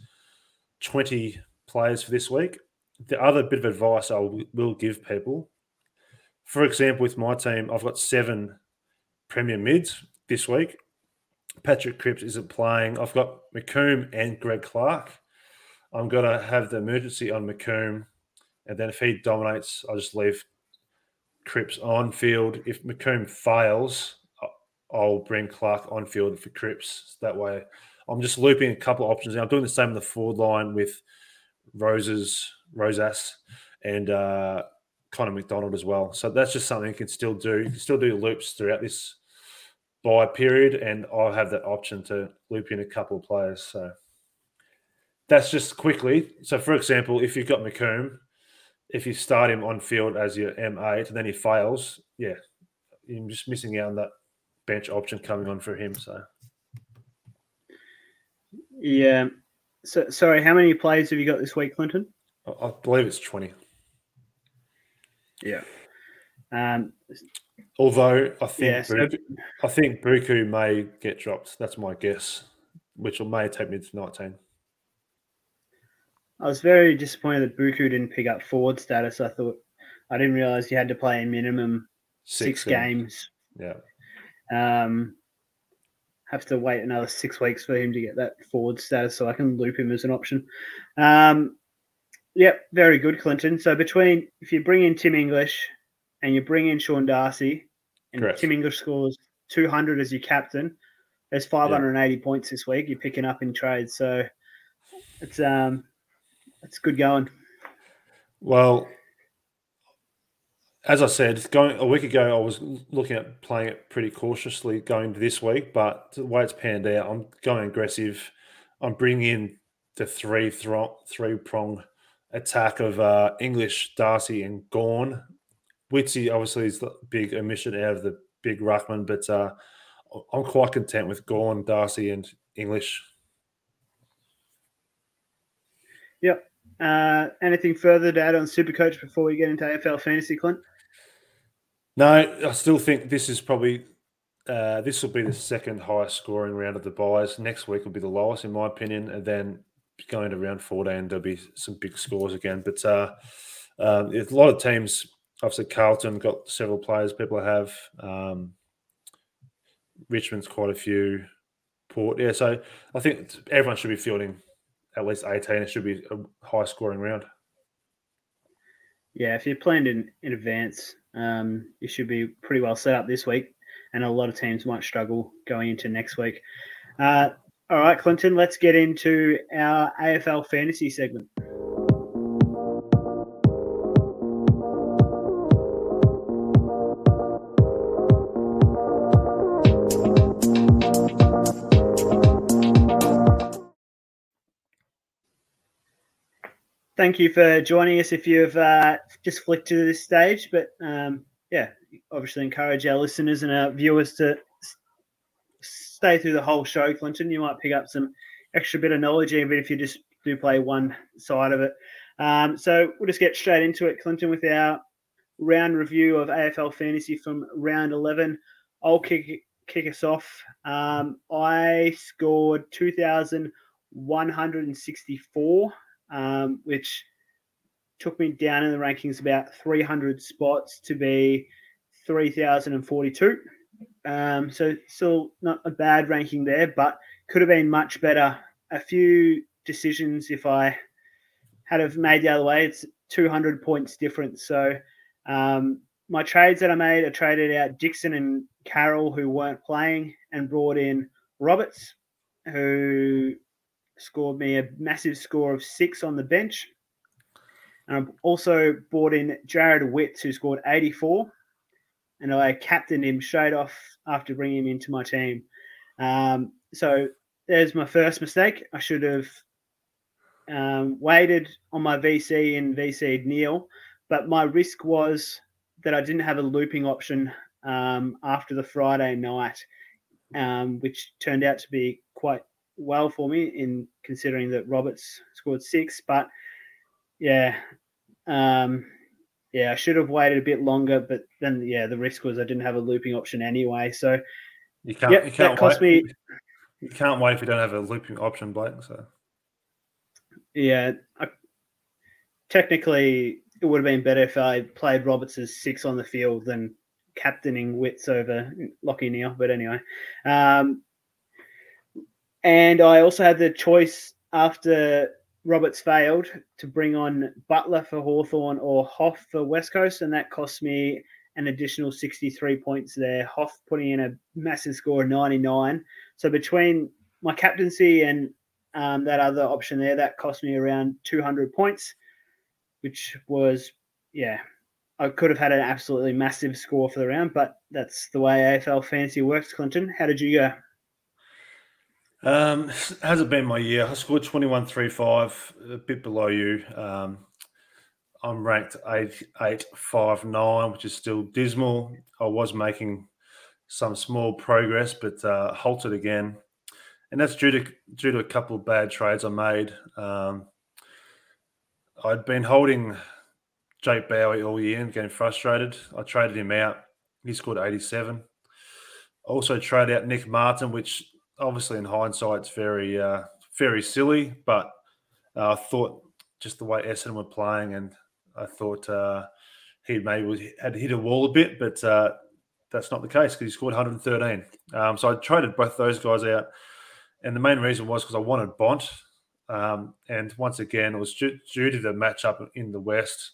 20 players for this week. The other bit of advice I will, give people, for example, with my team, I've got seven Premier mids this week. Patrick Cripps isn't playing. I've got McComb and Greg Clark. I'm going to have the emergency on McComb. And then if he dominates, I'll just leave Cripps on field. If McComb fails, I'll bring Clark on field for Cripps. That way, I'm just looping a couple of options. I'm doing the same in the forward line with Roses, Rosas, and uh, Connor McDonald as well. So that's just something you can still do. You can still do loops throughout this buy period, and I'll have that option to loop in a couple of players. So that's just quickly. So, for example, if you've got McComb, if you start him on field as your M8 and then he fails, yeah, you're just missing out on that bench option coming on for him. So, yeah. So, sorry, how many plays have you got this week, Clinton? I, believe it's 20. Yeah. Um, Although I think yeah, so... Buku, I think Buku may get dropped. That's my guess, which will may take me to 19. I was very disappointed that Buku didn't pick up forward status. I thought I didn't realize you had to play a minimum six, six games. Yeah. Um, have to wait another six weeks for him to get that forward status, so I can loop him as an option. Um, yep, very good, Clinton. So between if you bring in Tim English and you bring in Sean Darcy, and Correct. Tim English scores 200 as your captain, there's 580 yep. points this week. You're picking up in trades, so it's um it's good going. Well, as I said, going a week ago, I was looking at playing it pretty cautiously going to this week, but the way it's panned out, I'm going aggressive. I'm bringing in the three thro- three prong attack of uh, English, Darcy, and Gawn. Witsy obviously is the big omission out of the big ruckman, but uh, I'm quite content with Gawn, Darcy, and English. Yep. Uh, anything further to add on Supercoach before we get into AFL fantasy, Clint? No, I still think this is probably uh, this will be the second highest scoring round of the buys. Next week will be the lowest, in my opinion, and then going to round 14, there'll be some big scores again. But uh, um, a lot of teams, obviously, Carlton got several players people have. Um, Richmond's quite a few. Port, yeah. So I think everyone should be fielding at least 18. It should be a high scoring round. Yeah, if you planned in, in advance, um, you should be pretty well set up this week. And a lot of teams might struggle going into next week. Uh, all right, Clinton, let's get into our AFL fantasy segment. thank you for joining us if you've uh, just flicked to this stage. But um, yeah, obviously encourage our listeners and our viewers to stay through the whole show, Clinton. You might pick up some extra bit of knowledge, even if you just do play one side of it. Um, so we'll just get straight into it, Clinton, with our round review of AFL fantasy from round 11. I'll kick, kick us off. Um, I scored 2,164 um, which took me down in the rankings about 300 spots to be 3,042. Um, so still not a bad ranking there, but could have been much better. A few decisions if I had have made the other way. It's 200 points difference. So um, my trades that I made, I traded out Dixon and Carroll who weren't playing and brought in Roberts, who scored me a massive score of six on the bench. And I've also brought in Jared Witts, who scored 84. And I captained him straight off after bringing him into my team. Um, so there's my first mistake. I should have um, waited on my VC and VC'd Neale. But my risk was that I didn't have a looping option um, after the Friday night, um, which turned out to be quite well for me in considering that Roberts scored six. But yeah, um, yeah, I should have waited a bit longer. But then, yeah, the risk was I didn't have a looping option anyway. So you can't. Yep, you can't that cost wait. me. You can't wait if you don't have a looping option, Blake. So yeah, I, technically, it would have been better if I played Roberts as six on the field than captaining Witts over Lachie Neale. But anyway, um, and I also had the choice after Roberts failed to bring on Butler for Hawthorn or Hoff for West Coast, and that cost me an additional 63 points there. Hoff putting in a massive score of 99. So between my captaincy and um, that other option there, that cost me around 200 points, which was, yeah, I could have had an absolutely massive score for the round, but that's the way AFL fantasy works. Clinton, how did you go? Um, (laughs) hasn't been my year. I scored 21 3 5, a bit below you. Um, I'm ranked 8 8 5 9, which is still dismal. I was making some small progress, but uh, halted again. And that's due to due to a couple of bad trades I made. Um, I'd been holding Jake Bowey all year and getting frustrated. I traded him out. He scored 87. Also traded out Nick Martin, which obviously in hindsight it's very uh, very silly, but uh, I thought just the way Essendon were playing, and I thought uh, he maybe had hit a wall a bit, but uh, that's not the case because he scored 113. Um, so I traded both those guys out, and the main reason was because I wanted Bont, um, and once again it was due, due to the matchup in the West.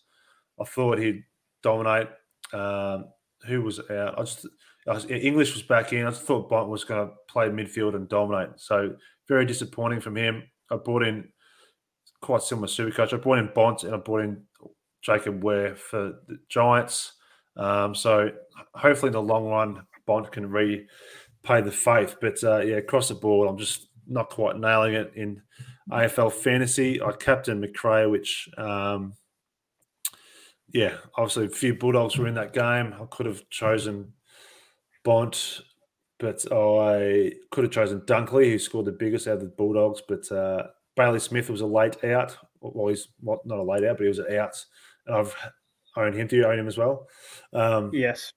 I thought he'd dominate. Um, who was out? I just English was back in. I thought Bont was going to play midfield and dominate. So very disappointing from him. I brought in quite similar super coach. I brought in Bont and I brought in Jacob Wehr for the Giants. Um, so hopefully in the long run, Bont can repay the faith. But uh, yeah, across the board, I'm just not quite nailing it in AFL fantasy. I captain Macrae, which um, yeah, obviously a few Bulldogs were in that game. I could have chosen Bont, but I could have chosen Dunkley, who scored the biggest out of the Bulldogs. But uh, Bailey Smith was a late out. Well, he's not a late out, but he was an out. And I've owned him. Do you own him as well? Um, yes.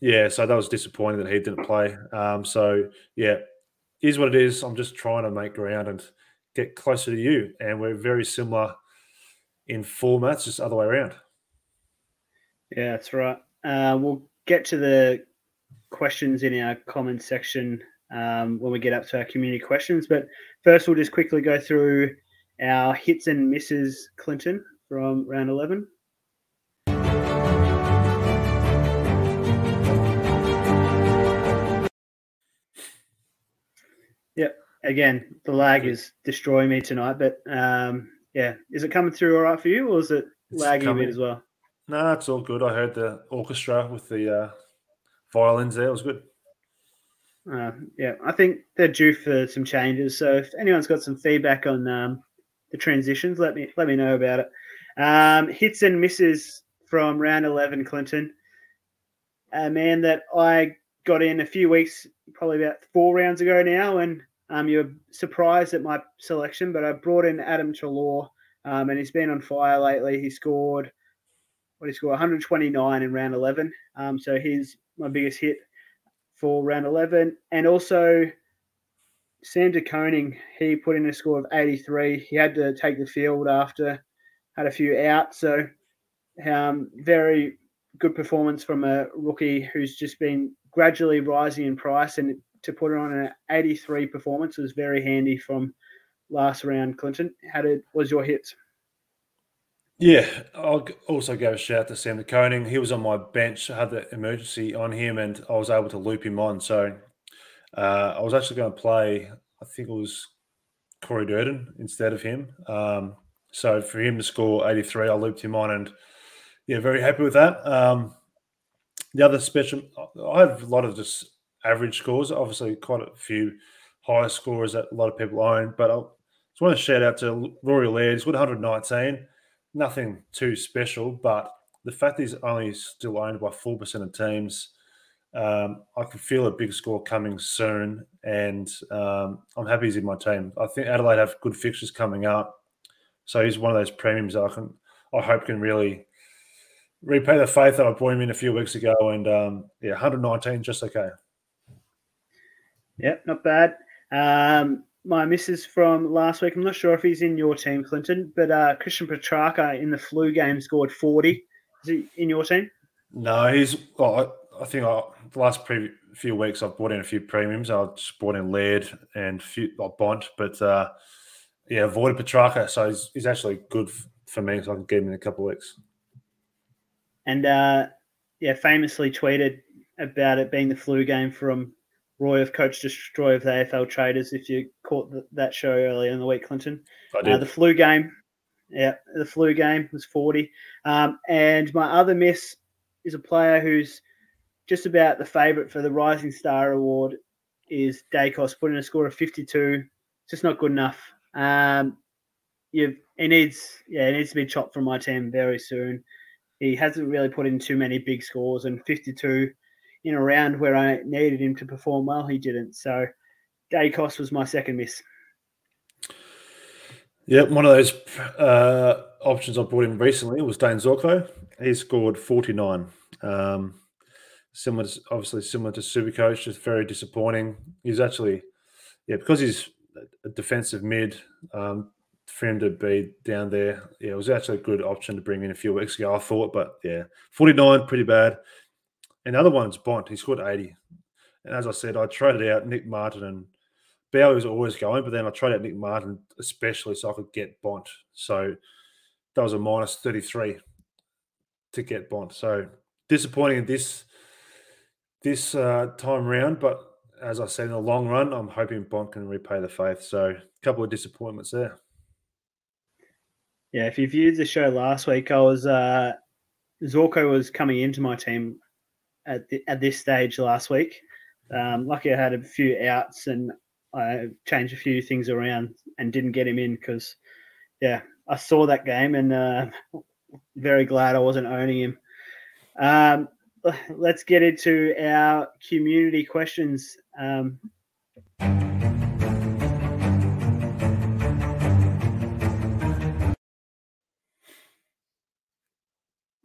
Yeah, so that was disappointing that he didn't play. Um, so, yeah, is what it is. I'm just trying to make ground and get closer to you. And we're very similar in formats, just other way around. Yeah, that's right. Uh, we'll get to the questions in our comment section um, when we get up to our community questions. But first, we'll just quickly go through our hits and misses, Clinton, from round 11. Yep. Again, the lag is destroying me tonight, but um, yeah, is it coming through all right for you, or is it it's lagging coming. a bit as well? No, it's all good. I heard the orchestra with the uh, violins there. It was good. Uh, yeah, I think they're due for some changes. So if anyone's got some feedback on um, the transitions, let me let me know about it. Um, hits and misses from round eleven, Clinton. A man that I got in a few weeks, probably about four rounds ago now, and um, you're surprised at my selection, but I brought in Adam Treloar, um, and he's been on fire lately. He scored what he scored 129 in round 11. Um, so he's my biggest hit for round 11. And also Sam De Koning, he put in a score of 83. He had to take the field after had a few out. So um, very good performance from a rookie who's just been gradually rising in price. And to put it on an 83 performance was very handy from last round. Clinton, how did was your hits? Yeah, I'll also give a shout out to Sam De Koning. He was on my bench. I had the emergency on him, and I was able to loop him on. So uh, I was actually going to play. I think it was Corey Durdin instead of him. Um, so for him to score 83, I looped him on, and yeah, very happy with that. Um, the other special, I have a lot of just average scores. Obviously, quite a few higher scores that a lot of people own, but I just want to shout out to Rory Laird. He's got 119 nothing too special, but the fact that he's only still owned by 4% of teams, um, I can feel a big score coming soon. And um, I'm happy he's in my team. I think Adelaide have good fixtures coming up. So he's one of those premiums I can, I hope can really repay the faith that I brought him in a few weeks ago. And um, yeah, 119, just okay. Yep, not bad. Um, my missus from last week. I'm not sure if he's in your team, Clinton, but uh, Christian Petracca in the flu game scored 40. Is he in your team? No, he's. Well, I, think I, the last pre- few weeks I've bought in a few premiums. I just bought in Laird and a few like Bont, but uh, yeah, avoided Petracca, so he's, he's actually good for me. So I can get him in a couple of weeks. And uh, yeah, famously tweeted about it being the flu game from Roy of Coach Destroy of the AFL Traders. If you caught the, that show earlier in the week, Clinton, I uh, the flu game. Yeah, the flu game was forty. Um, and my other miss is a player who's just about the favourite for the Rising Star Award is Daicos, putting a score of fifty-two. It's just not good enough. Um, you he needs yeah, he needs to be chopped from my team very soon. He hasn't really put in too many big scores, and 52 in a round where I needed him to perform well, he didn't. So Daicos was my second miss. Yeah, one of those uh, options I brought in recently was Dayne Zorko. He scored 49. Um, similar, to, obviously similar to Supercoach, just very disappointing. He's actually, yeah, because he's a defensive mid, um, for him to be down there, yeah, it was actually a good option to bring in a few weeks ago, I thought. But yeah, 49, pretty bad. And the other one's Bont. He scored 80. And as I said, I traded out Nick Martin and Bowey was always going, but then I traded out Nick Martin especially so I could get Bont. So that was a minus 33 to get Bont. So disappointing in this this uh, time round, but as I said, in the long run, I'm hoping Bont can repay the faith. So a couple of disappointments there. Yeah, if you viewed the show last week, I was uh, Zorko was coming into my team at the, at this stage last week. Um, lucky I had a few outs and I changed a few things around and didn't get him in because, yeah, I saw that game and uh, very glad I wasn't owning him. Um, let's get into our community questions. Um,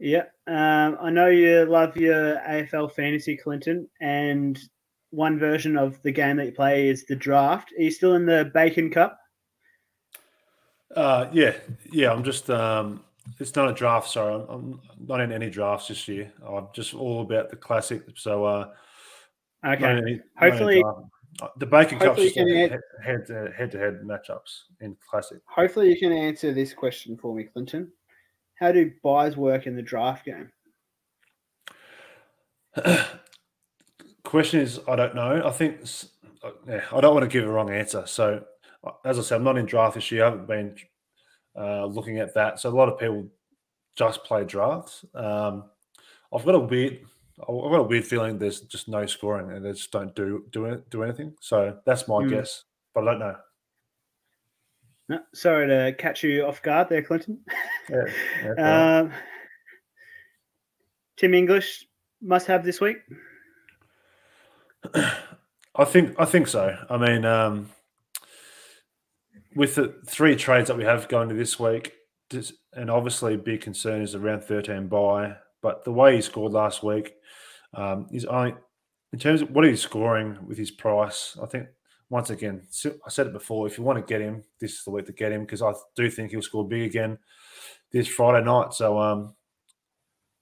Yeah, um, I know you love your AFL fantasy, Clinton, and one version of the game that you play is the draft. Are you still in the Bacon Cup? Uh, yeah, yeah. I'm just. Um, it's not a draft. Sorry, I'm, I'm, not in any drafts this year. I'm just all about the classic. So, uh, okay. Any, hopefully, uh, the Bacon Cup just head, head, to, head to head matchups in classic. Hopefully, you can answer this question for me, Clinton. How do buys work in the draft game? (clears throat) Question is, I don't know. I think yeah, I don't want to give a wrong answer. So, as I said, I'm not in draft this year. I haven't been uh, looking at that. So a lot of people just play drafts. Um, I've got a weird, I've got a weird feeling there's just no scoring and they just don't do do do anything. So that's my mm. guess, but I don't know. No, sorry to catch you off guard there, Clinton. Yeah, (laughs) um, Tim English must have this week. I think I think so. I mean, um, with the three trades that we have going to this week, and obviously big concern is around 13 buy, but the way he scored last week um, is only in terms of what he's scoring with his price. I think once again, I said it before. If you want to get him, this is the week to get him because I do think he'll score big again this Friday night. So, um,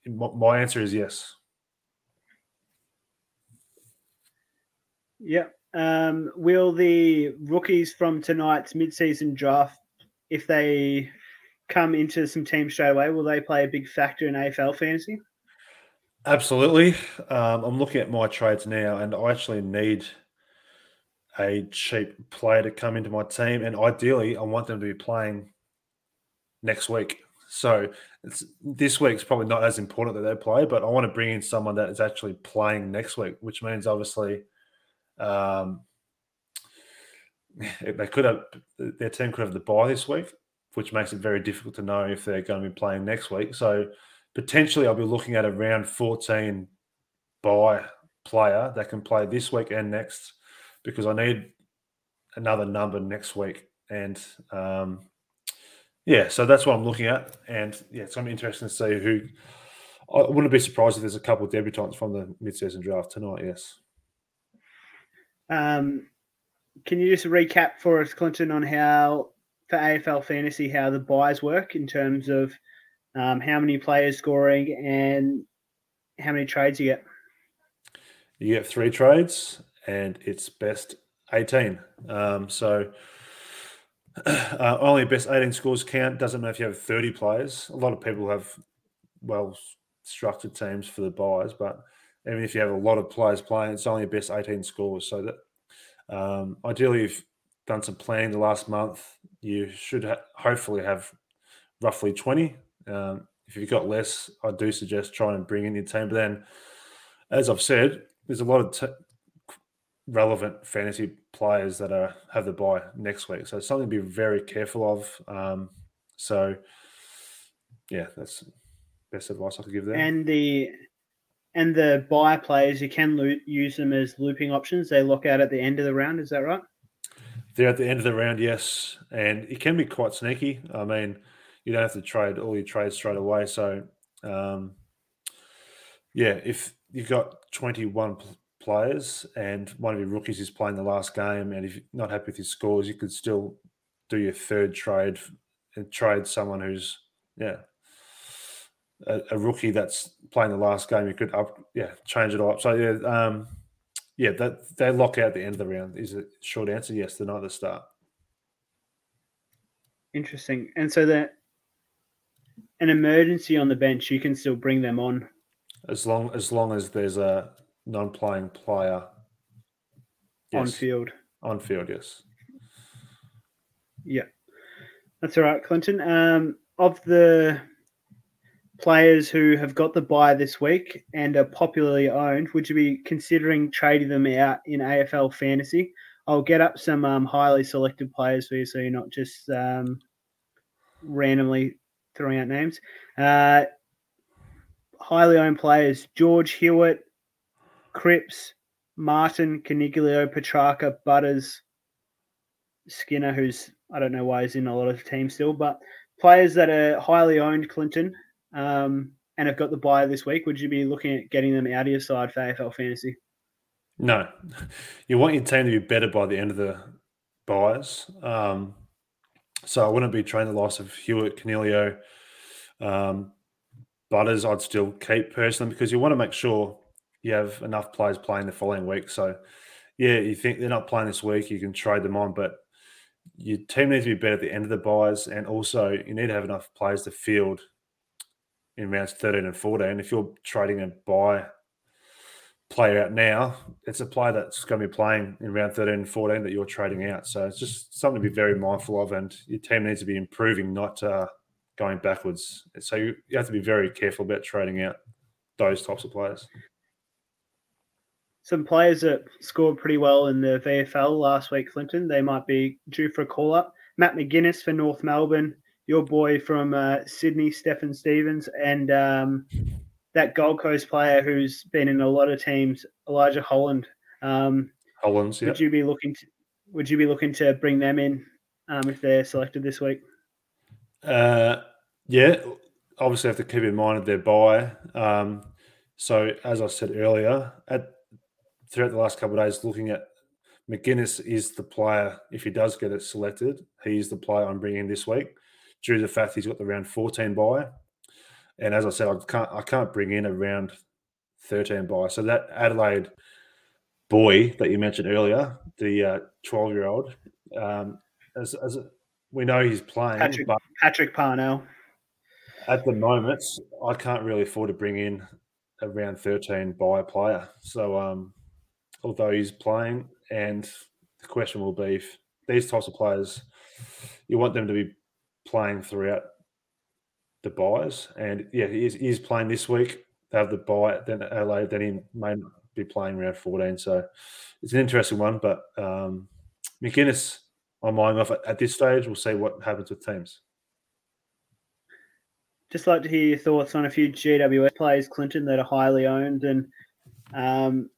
my answer is yes. Yeah. Um, will the rookies from tonight's mid-season draft, if they come into some teams straight away, will they play a big factor in AFL fantasy? Absolutely. Um, I'm looking at my trades now, and I actually need – a cheap player to come into my team, and ideally, I want them to be playing next week. So this week's probably not as important that they play, but I want to bring in someone that is actually playing next week, which means obviously um, (laughs) they could have their team could have the buy this week, which makes it very difficult to know if they're going to be playing next week. So potentially, I'll be looking at around 14 buy player that can play this week and next because I need another number next week. And um, yeah, so that's what I'm looking at. And yeah, it's going to be interesting to see who. I wouldn't be surprised if there's a couple of debutants from the mid-season draft tonight. Yes. Um, can you just recap for us, Clinton, on how for AFL fantasy how the buys work in terms of um, how many players scoring and how many trades you get? You get three trades, and it's best 18. Um, so uh, only best 18 scores count. Doesn't matter if you have 30 players. A lot of people have, well, structured teams for the buys, but even if you have a lot of players playing, it's only best 18 scores. So that um, ideally, you've done some planning the last month, you should ha- hopefully have roughly 20. Um, if you've got less, I do suggest trying and bring in your team. But then, as I've said, there's a lot of t- relevant fantasy players that are have the buy next week. So it's something to be very careful of. Um, so yeah, that's best advice I could give there. And the and the buy players, you can lo- use them as looping options. They lock out at the end of the round. Is that right? They're at the end of the round, yes, and it can be quite sneaky. I mean, you don't have to trade all your trades straight away. So, um, yeah, if you've got twenty-one players and one of your rookies is playing the last game, and if you're not happy with his scores, you could still do your third trade and trade someone who's yeah a, a, rookie that's playing the last game. You could up yeah change it all up. So yeah, um, yeah, that they lock out the end of the round. Is a short answer? Yes, they're not the start. Interesting. And so that an emergency on the bench, you can still bring them on as long as long as there's a non-playing player yes. on field. On field, yes. Yeah, that's all right, Clinton. Um, of the players who have got the buy this week and are popularly owned, would you be considering trading them out in AFL fantasy? I'll get up some um, highly selected players for you, so you're not just um, randomly throwing out names. Uh, highly owned players: George Hewitt, Cripps, Martin, Coniglio, Petracca, Butters, Skinner, who's I don't know why he's in a lot of teams still, but players that are highly owned, Clinton, um, and have got the buy this week. Would you be looking at getting them out of your side for AFL fantasy? No, you want your team to be better by the end of the buys. Um, so I wouldn't be trying the loss of Hewitt, Coniglio, um, Butters. I'd still keep personally because you want to make sure you have enough players playing the following week. So, yeah, you think they're not playing this week, you can trade them on, but your team needs to be better at the end of the buys, and also you need to have enough players to field in rounds 13 and 14. If you're trading a buy player out now, it's a player that's going to be playing in round 13 and 14 that you're trading out. So it's just something to be very mindful of, and your team needs to be improving, not uh, going backwards. So you, you have to be very careful about trading out those types of players some players that scored pretty well in the VFL last week, Clinton. They might be due for a call up. Matt McGuinness for North Melbourne, your boy from uh, Sydney, Stephen Stevens, and um, that Gold Coast player who's been in a lot of teams, Elijah Holland. Um, Hollands, yeah. Would you be looking to Would you be looking to bring them in um, if they're selected this week? Uh, yeah, obviously have to keep in mind their buy. Um, so as I said earlier, at throughout the last couple of days looking at McGuinness is the player, if he does get it selected, he's the player I'm bringing this week due to the fact he's got the round 14 buy. And as I said, I can't I can't bring in a round 13 buy. So that Adelaide boy that you mentioned earlier, the 12 uh, year old, um, as, as we know he's playing, Patrick, Patrick Parnell. At the moment, I can't really afford to bring in a round 13 buy player. So um, although he's playing. And the question will be if these types of players, you want them to be playing throughout the buys. And yeah, he is, he is playing this week. They have the buy, then LA, then he may be playing around 14. So it's an interesting one. But um, McGuinness, I'm eyeing off at this stage. We'll see what happens with teams. Just like to hear your thoughts on a few GWS players, Clinton, that are highly owned and um,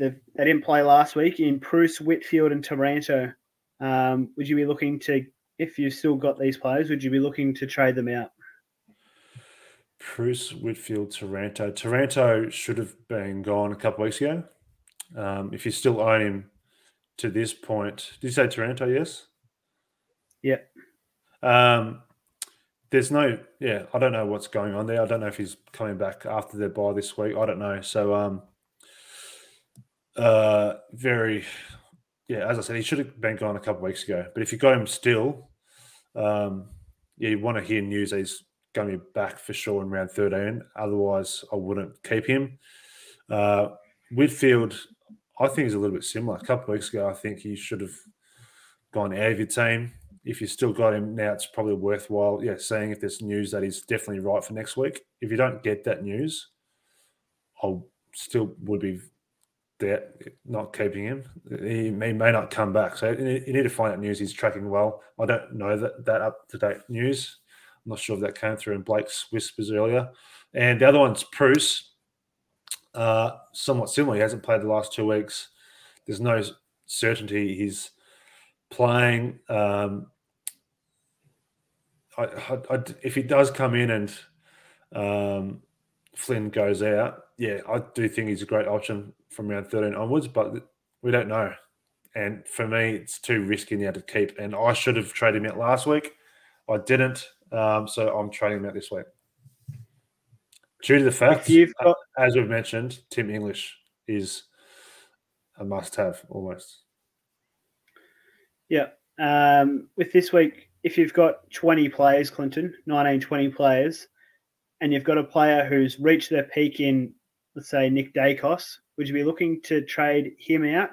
they didn't play last week in Bruce, Whitfield, and Taranto. Um, would you be looking to, if you've still got these players, would you be looking to trade them out? Bruce, Whitfield, Taranto. Taranto should have been gone a couple weeks ago. Um, if you still own him to this point, did you say Taranto? Yes. Yeah. Um, there's no, yeah, I don't know what's going on there. I don't know if he's coming back after their bye this week. I don't know. So, um, uh, very, yeah. As I said, he should have been gone a couple weeks ago. But if you got him still, um, yeah, you want to hear news. He's going to be back for sure in round 13. Otherwise, I wouldn't keep him. Uh, Whitfield, I think, is a little bit similar. A couple weeks ago, I think he should have gone out of your team. If you still got him now, it's probably worthwhile, yeah, seeing if there's news that he's definitely right for next week. If you don't get that news, I still would be there, not keeping him. He may, may not come back. So you need to find out news he's tracking well. I don't know that, that up to date news. I'm not sure if that came through in Blake's whispers earlier. And the other one's Preuss. Uh, somewhat similar. He hasn't played the last two weeks. There's no certainty he's playing. Um, I, I, I, if he does come in and um, Flynn goes out, yeah, I do think he's a great option from round 13 onwards, but we don't know. And for me, it's too risky now to keep. And I should have traded him out last week. I didn't. Um, so I'm trading him out this week. Due to the fact, got- as we've mentioned, Tim English is a must have almost. Yeah. Um, with this week, if you've got 20 players, Clinton, 19, 20 players, and you've got a player who's reached their peak in let's say Nick Daicos, would you be looking to trade him out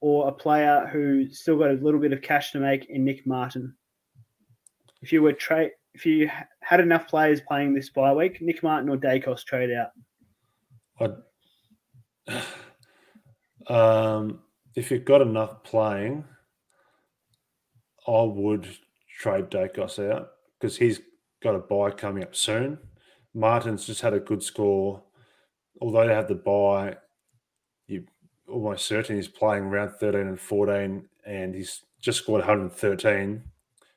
or a player who still got a little bit of cash to make in Nick Martin? If you were trade, if you had enough players playing this bye week, Nick Martin or Daicos trade out. I'd, (sighs) um, if you've got enough playing, I would trade Daicos out because he's got a buy coming up soon. Martin's just had a good score although they have the buy, you almost certain he's playing around 13 and 14, and he's just scored 113.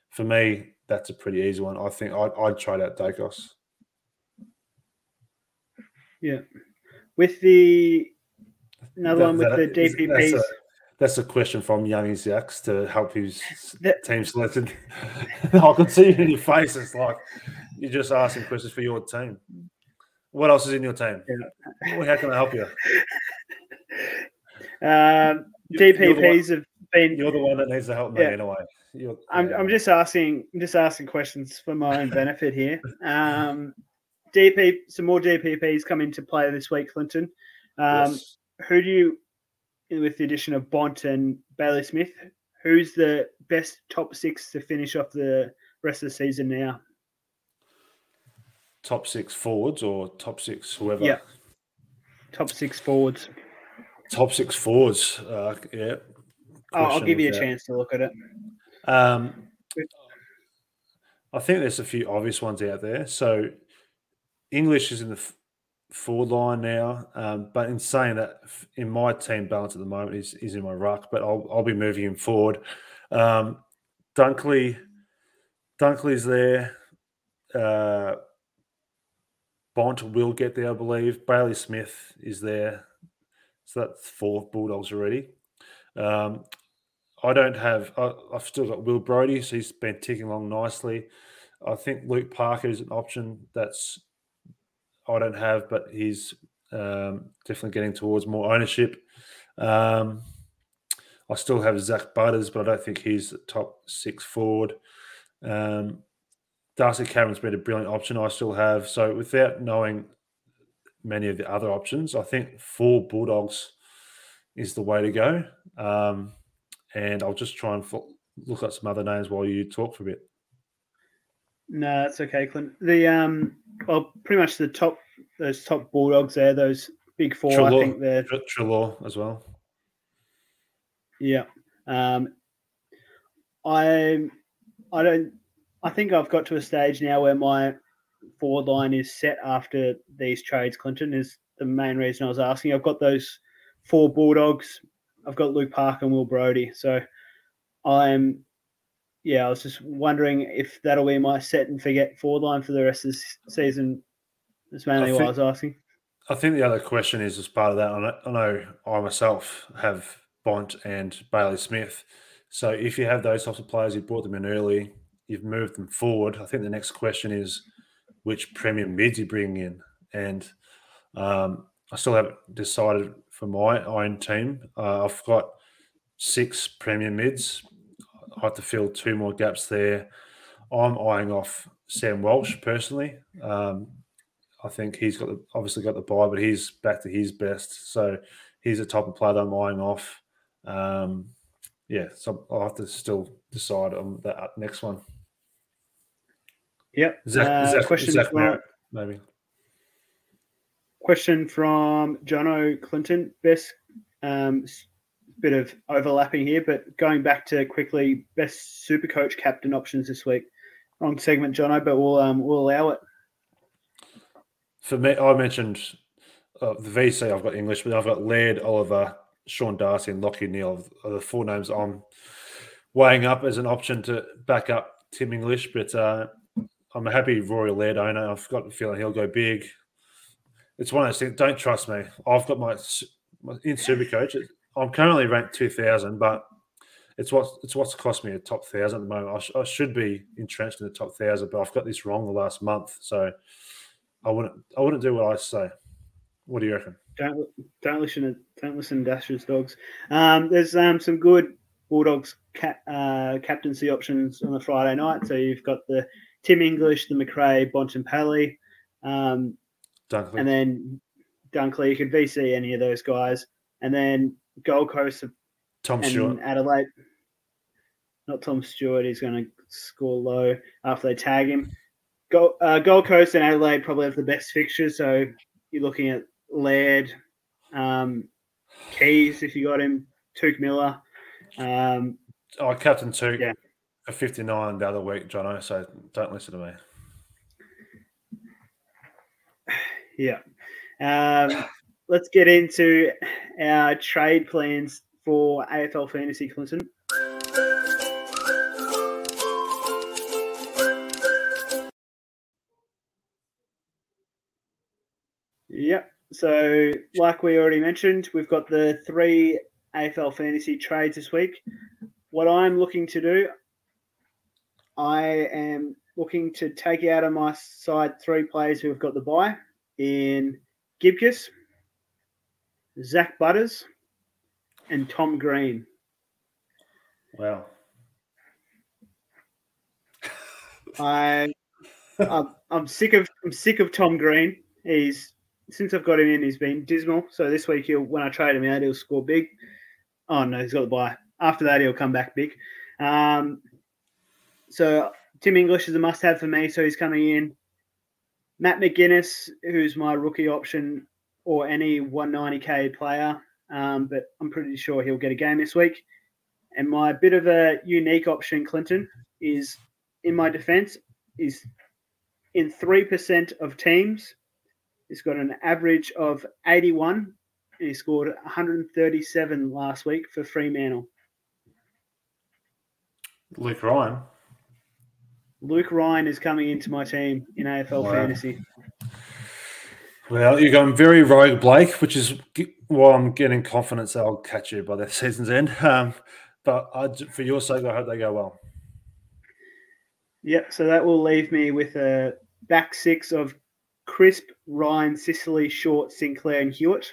For me, that's a pretty easy one. I think I'd, I'd trade out Daicos. Yeah. With the another that, one with that, the DPPs. That's a, that's a question from Young Isaacs to help his that, team selection. (laughs) I can see in your face. It's like you're just asking questions for your team. What else is in your team? Yeah. How can I help you? (laughs) Um, DPPs have been. You're the one that needs to help me yeah. anyway. You're, I'm, yeah. I'm just asking. I'm just asking questions for my own benefit here. Um, DP, some more DPPs come into play this week, Clinton. Um, yes. Who do you, with the addition of Bont and Bailey Smith, who's the best top six to finish off the rest of the season now? Top six forwards or top six whoever? Yeah. Top six forwards. Top six forwards. Uh, yeah. Oh, I'll give you a chance to look at it. Um, I think there's a few obvious ones out there. So English is in the f- forward line now, um, but in saying that, in my team balance at the moment is is in my ruck, but I'll I'll be moving him forward. Um, Dunkley, Dunkley's there. Uh, Bont will get there, I believe. Bailey Smith is there. So that's four Bulldogs already. Um, I don't have, I, have still got Will Brodie, so he's been ticking along nicely. I think Luke Parker is an option that's I don't have, but he's um, definitely getting towards more ownership. Um, I still have Zak Butters, but I don't think he's top six forward. Um, Darcy Cameron's been a brilliant option. I still have. So without knowing many of the other options, I think four Bulldogs is the way to go. Um, and I'll just try and look at some other names while you talk for a bit. No, that's okay, Clint. The um, well, pretty much the top those top Bulldogs there, those big four. Treloar, I think they're Treloar as well. Yeah. Um, I I don't I think I've got to a stage now where my forward line is set after these trades. Clinton is the main reason I was asking. I've got those four Bulldogs. I've got Luke Park and Will Brodie. So I'm, yeah, I was just wondering if that'll be my set and forget forward line for the rest of the season. That's mainly think, what I was asking. I think the other question is as part of that. I know I myself have Bont and Bailey Smith. So if you have those types of players, you brought them in early, you've moved them forward. I think the next question is which premium mids you bring in, and um, I still haven't decided for my own team. Uh, I've got six premium mids. I have to fill two more gaps there. I'm eyeing off Sam Walsh personally. Um, I think he's got the, obviously got the buy, but he's back to his best. So he's a type of player that I'm eyeing off. Um, yeah, so I'll have to still decide on that next one. Yep. Zach, Uh, Zach, question Zach from- Merrett, maybe. Question from Jono Clinton. Best um, bit of overlapping here, but going back to quickly, best super coach captain options this week. Wrong segment, Jono, but we'll um, we'll allow it. For me, I mentioned uh, the VC. I've got English, but I've got Laird, Oliver, Sean Darcy, and Lachie Neale. Are the four names I'm weighing up as an option to back up Tim English. But uh, I'm a happy Rory Laird owner. I've got the feeling he'll go big. It's one of those things. Don't trust me. I've got my, my in Supercoach. I'm currently ranked two thousand, but it's what it's what's cost me a top thousand at the moment. I, sh- I should be entrenched in the top thousand, but I've got this wrong the last month, so I wouldn't I wouldn't do what I say. What do you reckon? Don't don't listen to don't listen to Dasher's dogs. Um, there's um, some good Bulldogs uh, captaincy options on the Friday night. So you've got the Tim English, the Macrae, Bontempelli, um, Dunkley. and then Dunkley. You could VC any of those guys, and then Gold Coast Tom and Stewart. Adelaide. Not Tom Stewart. He's going to score low after they tag him. Gold, uh, Gold Coast and Adelaide probably have the best fixtures. So you're looking at Laird, um, Keys if you got him, Touk Miller. Um, Oh, Captain Two Yeah. For 59 the other week, Jono. So don't listen to me. (sighs) yeah. Um, let's get into our trade plans for AFL Fantasy, Clinton. Yep. So, like we already mentioned, we've got the three AFL fantasy trades this week. What I'm looking to do, I am looking to take out of my side three players who have got the buy in Gibcus, Zak Butters, and Tom Green. Wow. (laughs) I, I'm, I'm sick of I'm sick of Tom Green. He's since I've got him in, he's been dismal. So this week, he'll when I trade him out, he'll score big. Oh no, he's got the buy. After that, he'll come back big. Um, so Tim English is a must-have for me. So he's coming in. Matt McGuinness, who's my rookie option, or any 190k player, um, but I'm pretty sure he'll get a game this week. And my bit of a unique option, Clinton, is in my defense is in 3% of teams. He's got an average of 81 and he scored 137 last week for Fremantle. Luke Ryan. Luke Ryan is coming into my team in AFL Wow. fantasy. Well, you're going very rogue, Blake, which is why I'm getting confidence that I'll catch you by the season's end. Um, but I, for your sake, I hope they go well. Yep, so that will leave me with a back six of Crisp, Ryan, Sicily, Short, Sinclair, and Hewitt.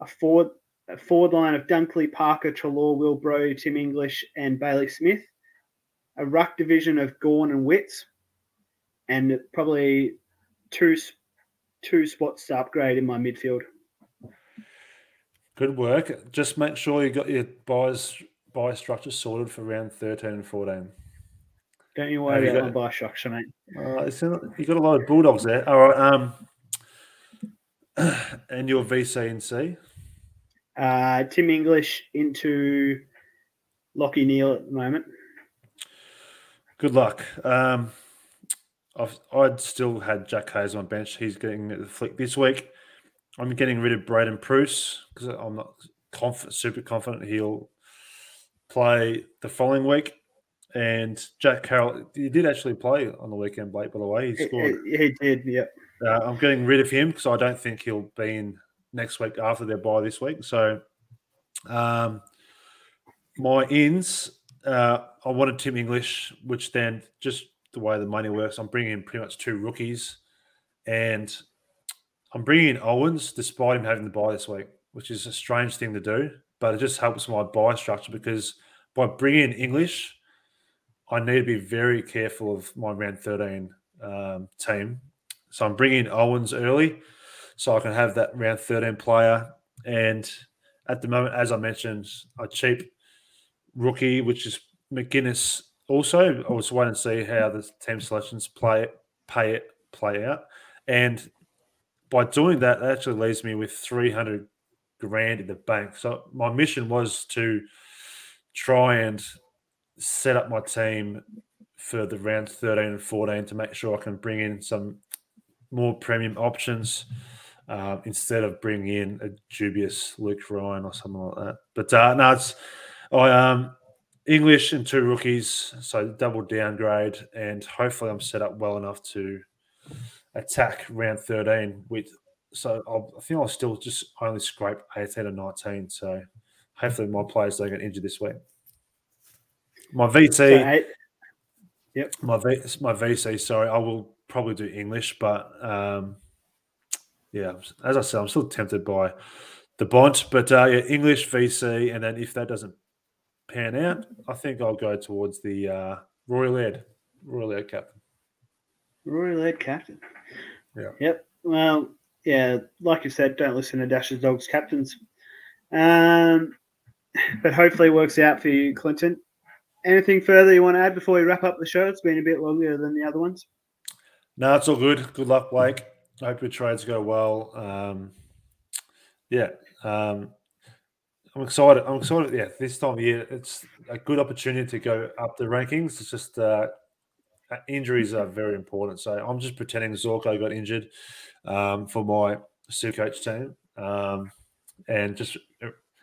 A forward, a forward line of Dunkley, Parker, Treloar, Wilbro, Tim English, and Bailey Smith. A ruck division of Gawn and Witts, and probably two two spots to upgrade in my midfield. Good work. Just make sure you got your buys buy structure sorted for round 13 and 14. Don't you worry about got- my buy structure, mate. Uh, you got a lot of bulldogs there. All right. Um, (clears throat) and your VC and C. Uh, Tim English into Lachie Neale at the moment. Good luck. Um, I've, I'd still had Jack Hayes on bench. He's getting the flick this week. I'm getting rid of Braydon Preuss because I'm not confident, super confident he'll play the following week. And Jack Carroll, he did actually play on the weekend, Blake, by the way. He He, scored. he- he did, yeah. Uh, I'm getting rid of him because I don't think he'll be in next week after their bye this week. So, um, my ins, uh, I wanted Tim English, which then just the way the money works, I'm bringing in pretty much two rookies, and I'm bringing in Owens despite him having the buy this week, which is a strange thing to do, but it just helps my buy structure because by bringing in English, I need to be very careful of my round 13 um, team. So I'm bringing in Owens early so I can have that round 13 player. And at the moment, as I mentioned, a cheap rookie, which is McGuinness. Also, I was waiting to see how the team selections play, pay it, play out, and by doing that, that actually leaves me with 300 grand in the bank. So my mission was to try and set up my team for the round 13 and 14 to make sure I can bring in some more premium options uh, instead of bringing in a dubious Luke Ryan or something like that. But uh, no, it's I um English and two rookies, so double downgrade, and hopefully I'm set up well enough to attack round 13 with so I'll, i think I'll still just only scrape 18 or 19. So hopefully my players don't get injured this week. My VC, so yep. My v, my VC. Sorry, I will probably do English, but um, yeah, as I said, I'm still tempted by the Bont, but uh, yeah, English VC, and then if that doesn't pan out, I think I'll go towards the uh, Rory Laird, Rory Laird captain. Rory Laird captain. Yeah. Yep. Well, yeah, like you said, don't listen to Dash's Dogs captains. Um, but hopefully it works out for you, Clinton. Anything further you want to add before we wrap up the show? It's been a bit longer than the other ones. No, it's all good. Good luck, Blake. Hope your trades go well. Um, yeah, um, I'm excited. I'm excited. Yeah, this time of year, it's a good opportunity to go up the rankings. It's just uh, uh injuries are very important. So I'm just pretending Zorko got injured um, for my Super Coach team um, and just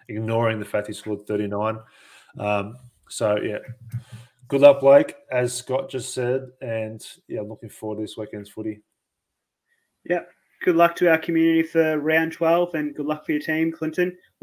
ignoring the fact he scored 39. Um, so, yeah, good luck, Blake, as Scott just said. And yeah, I'm looking forward to this weekend's footy. Yeah. Good luck to our community for round 12 and good luck for your team, Clinton.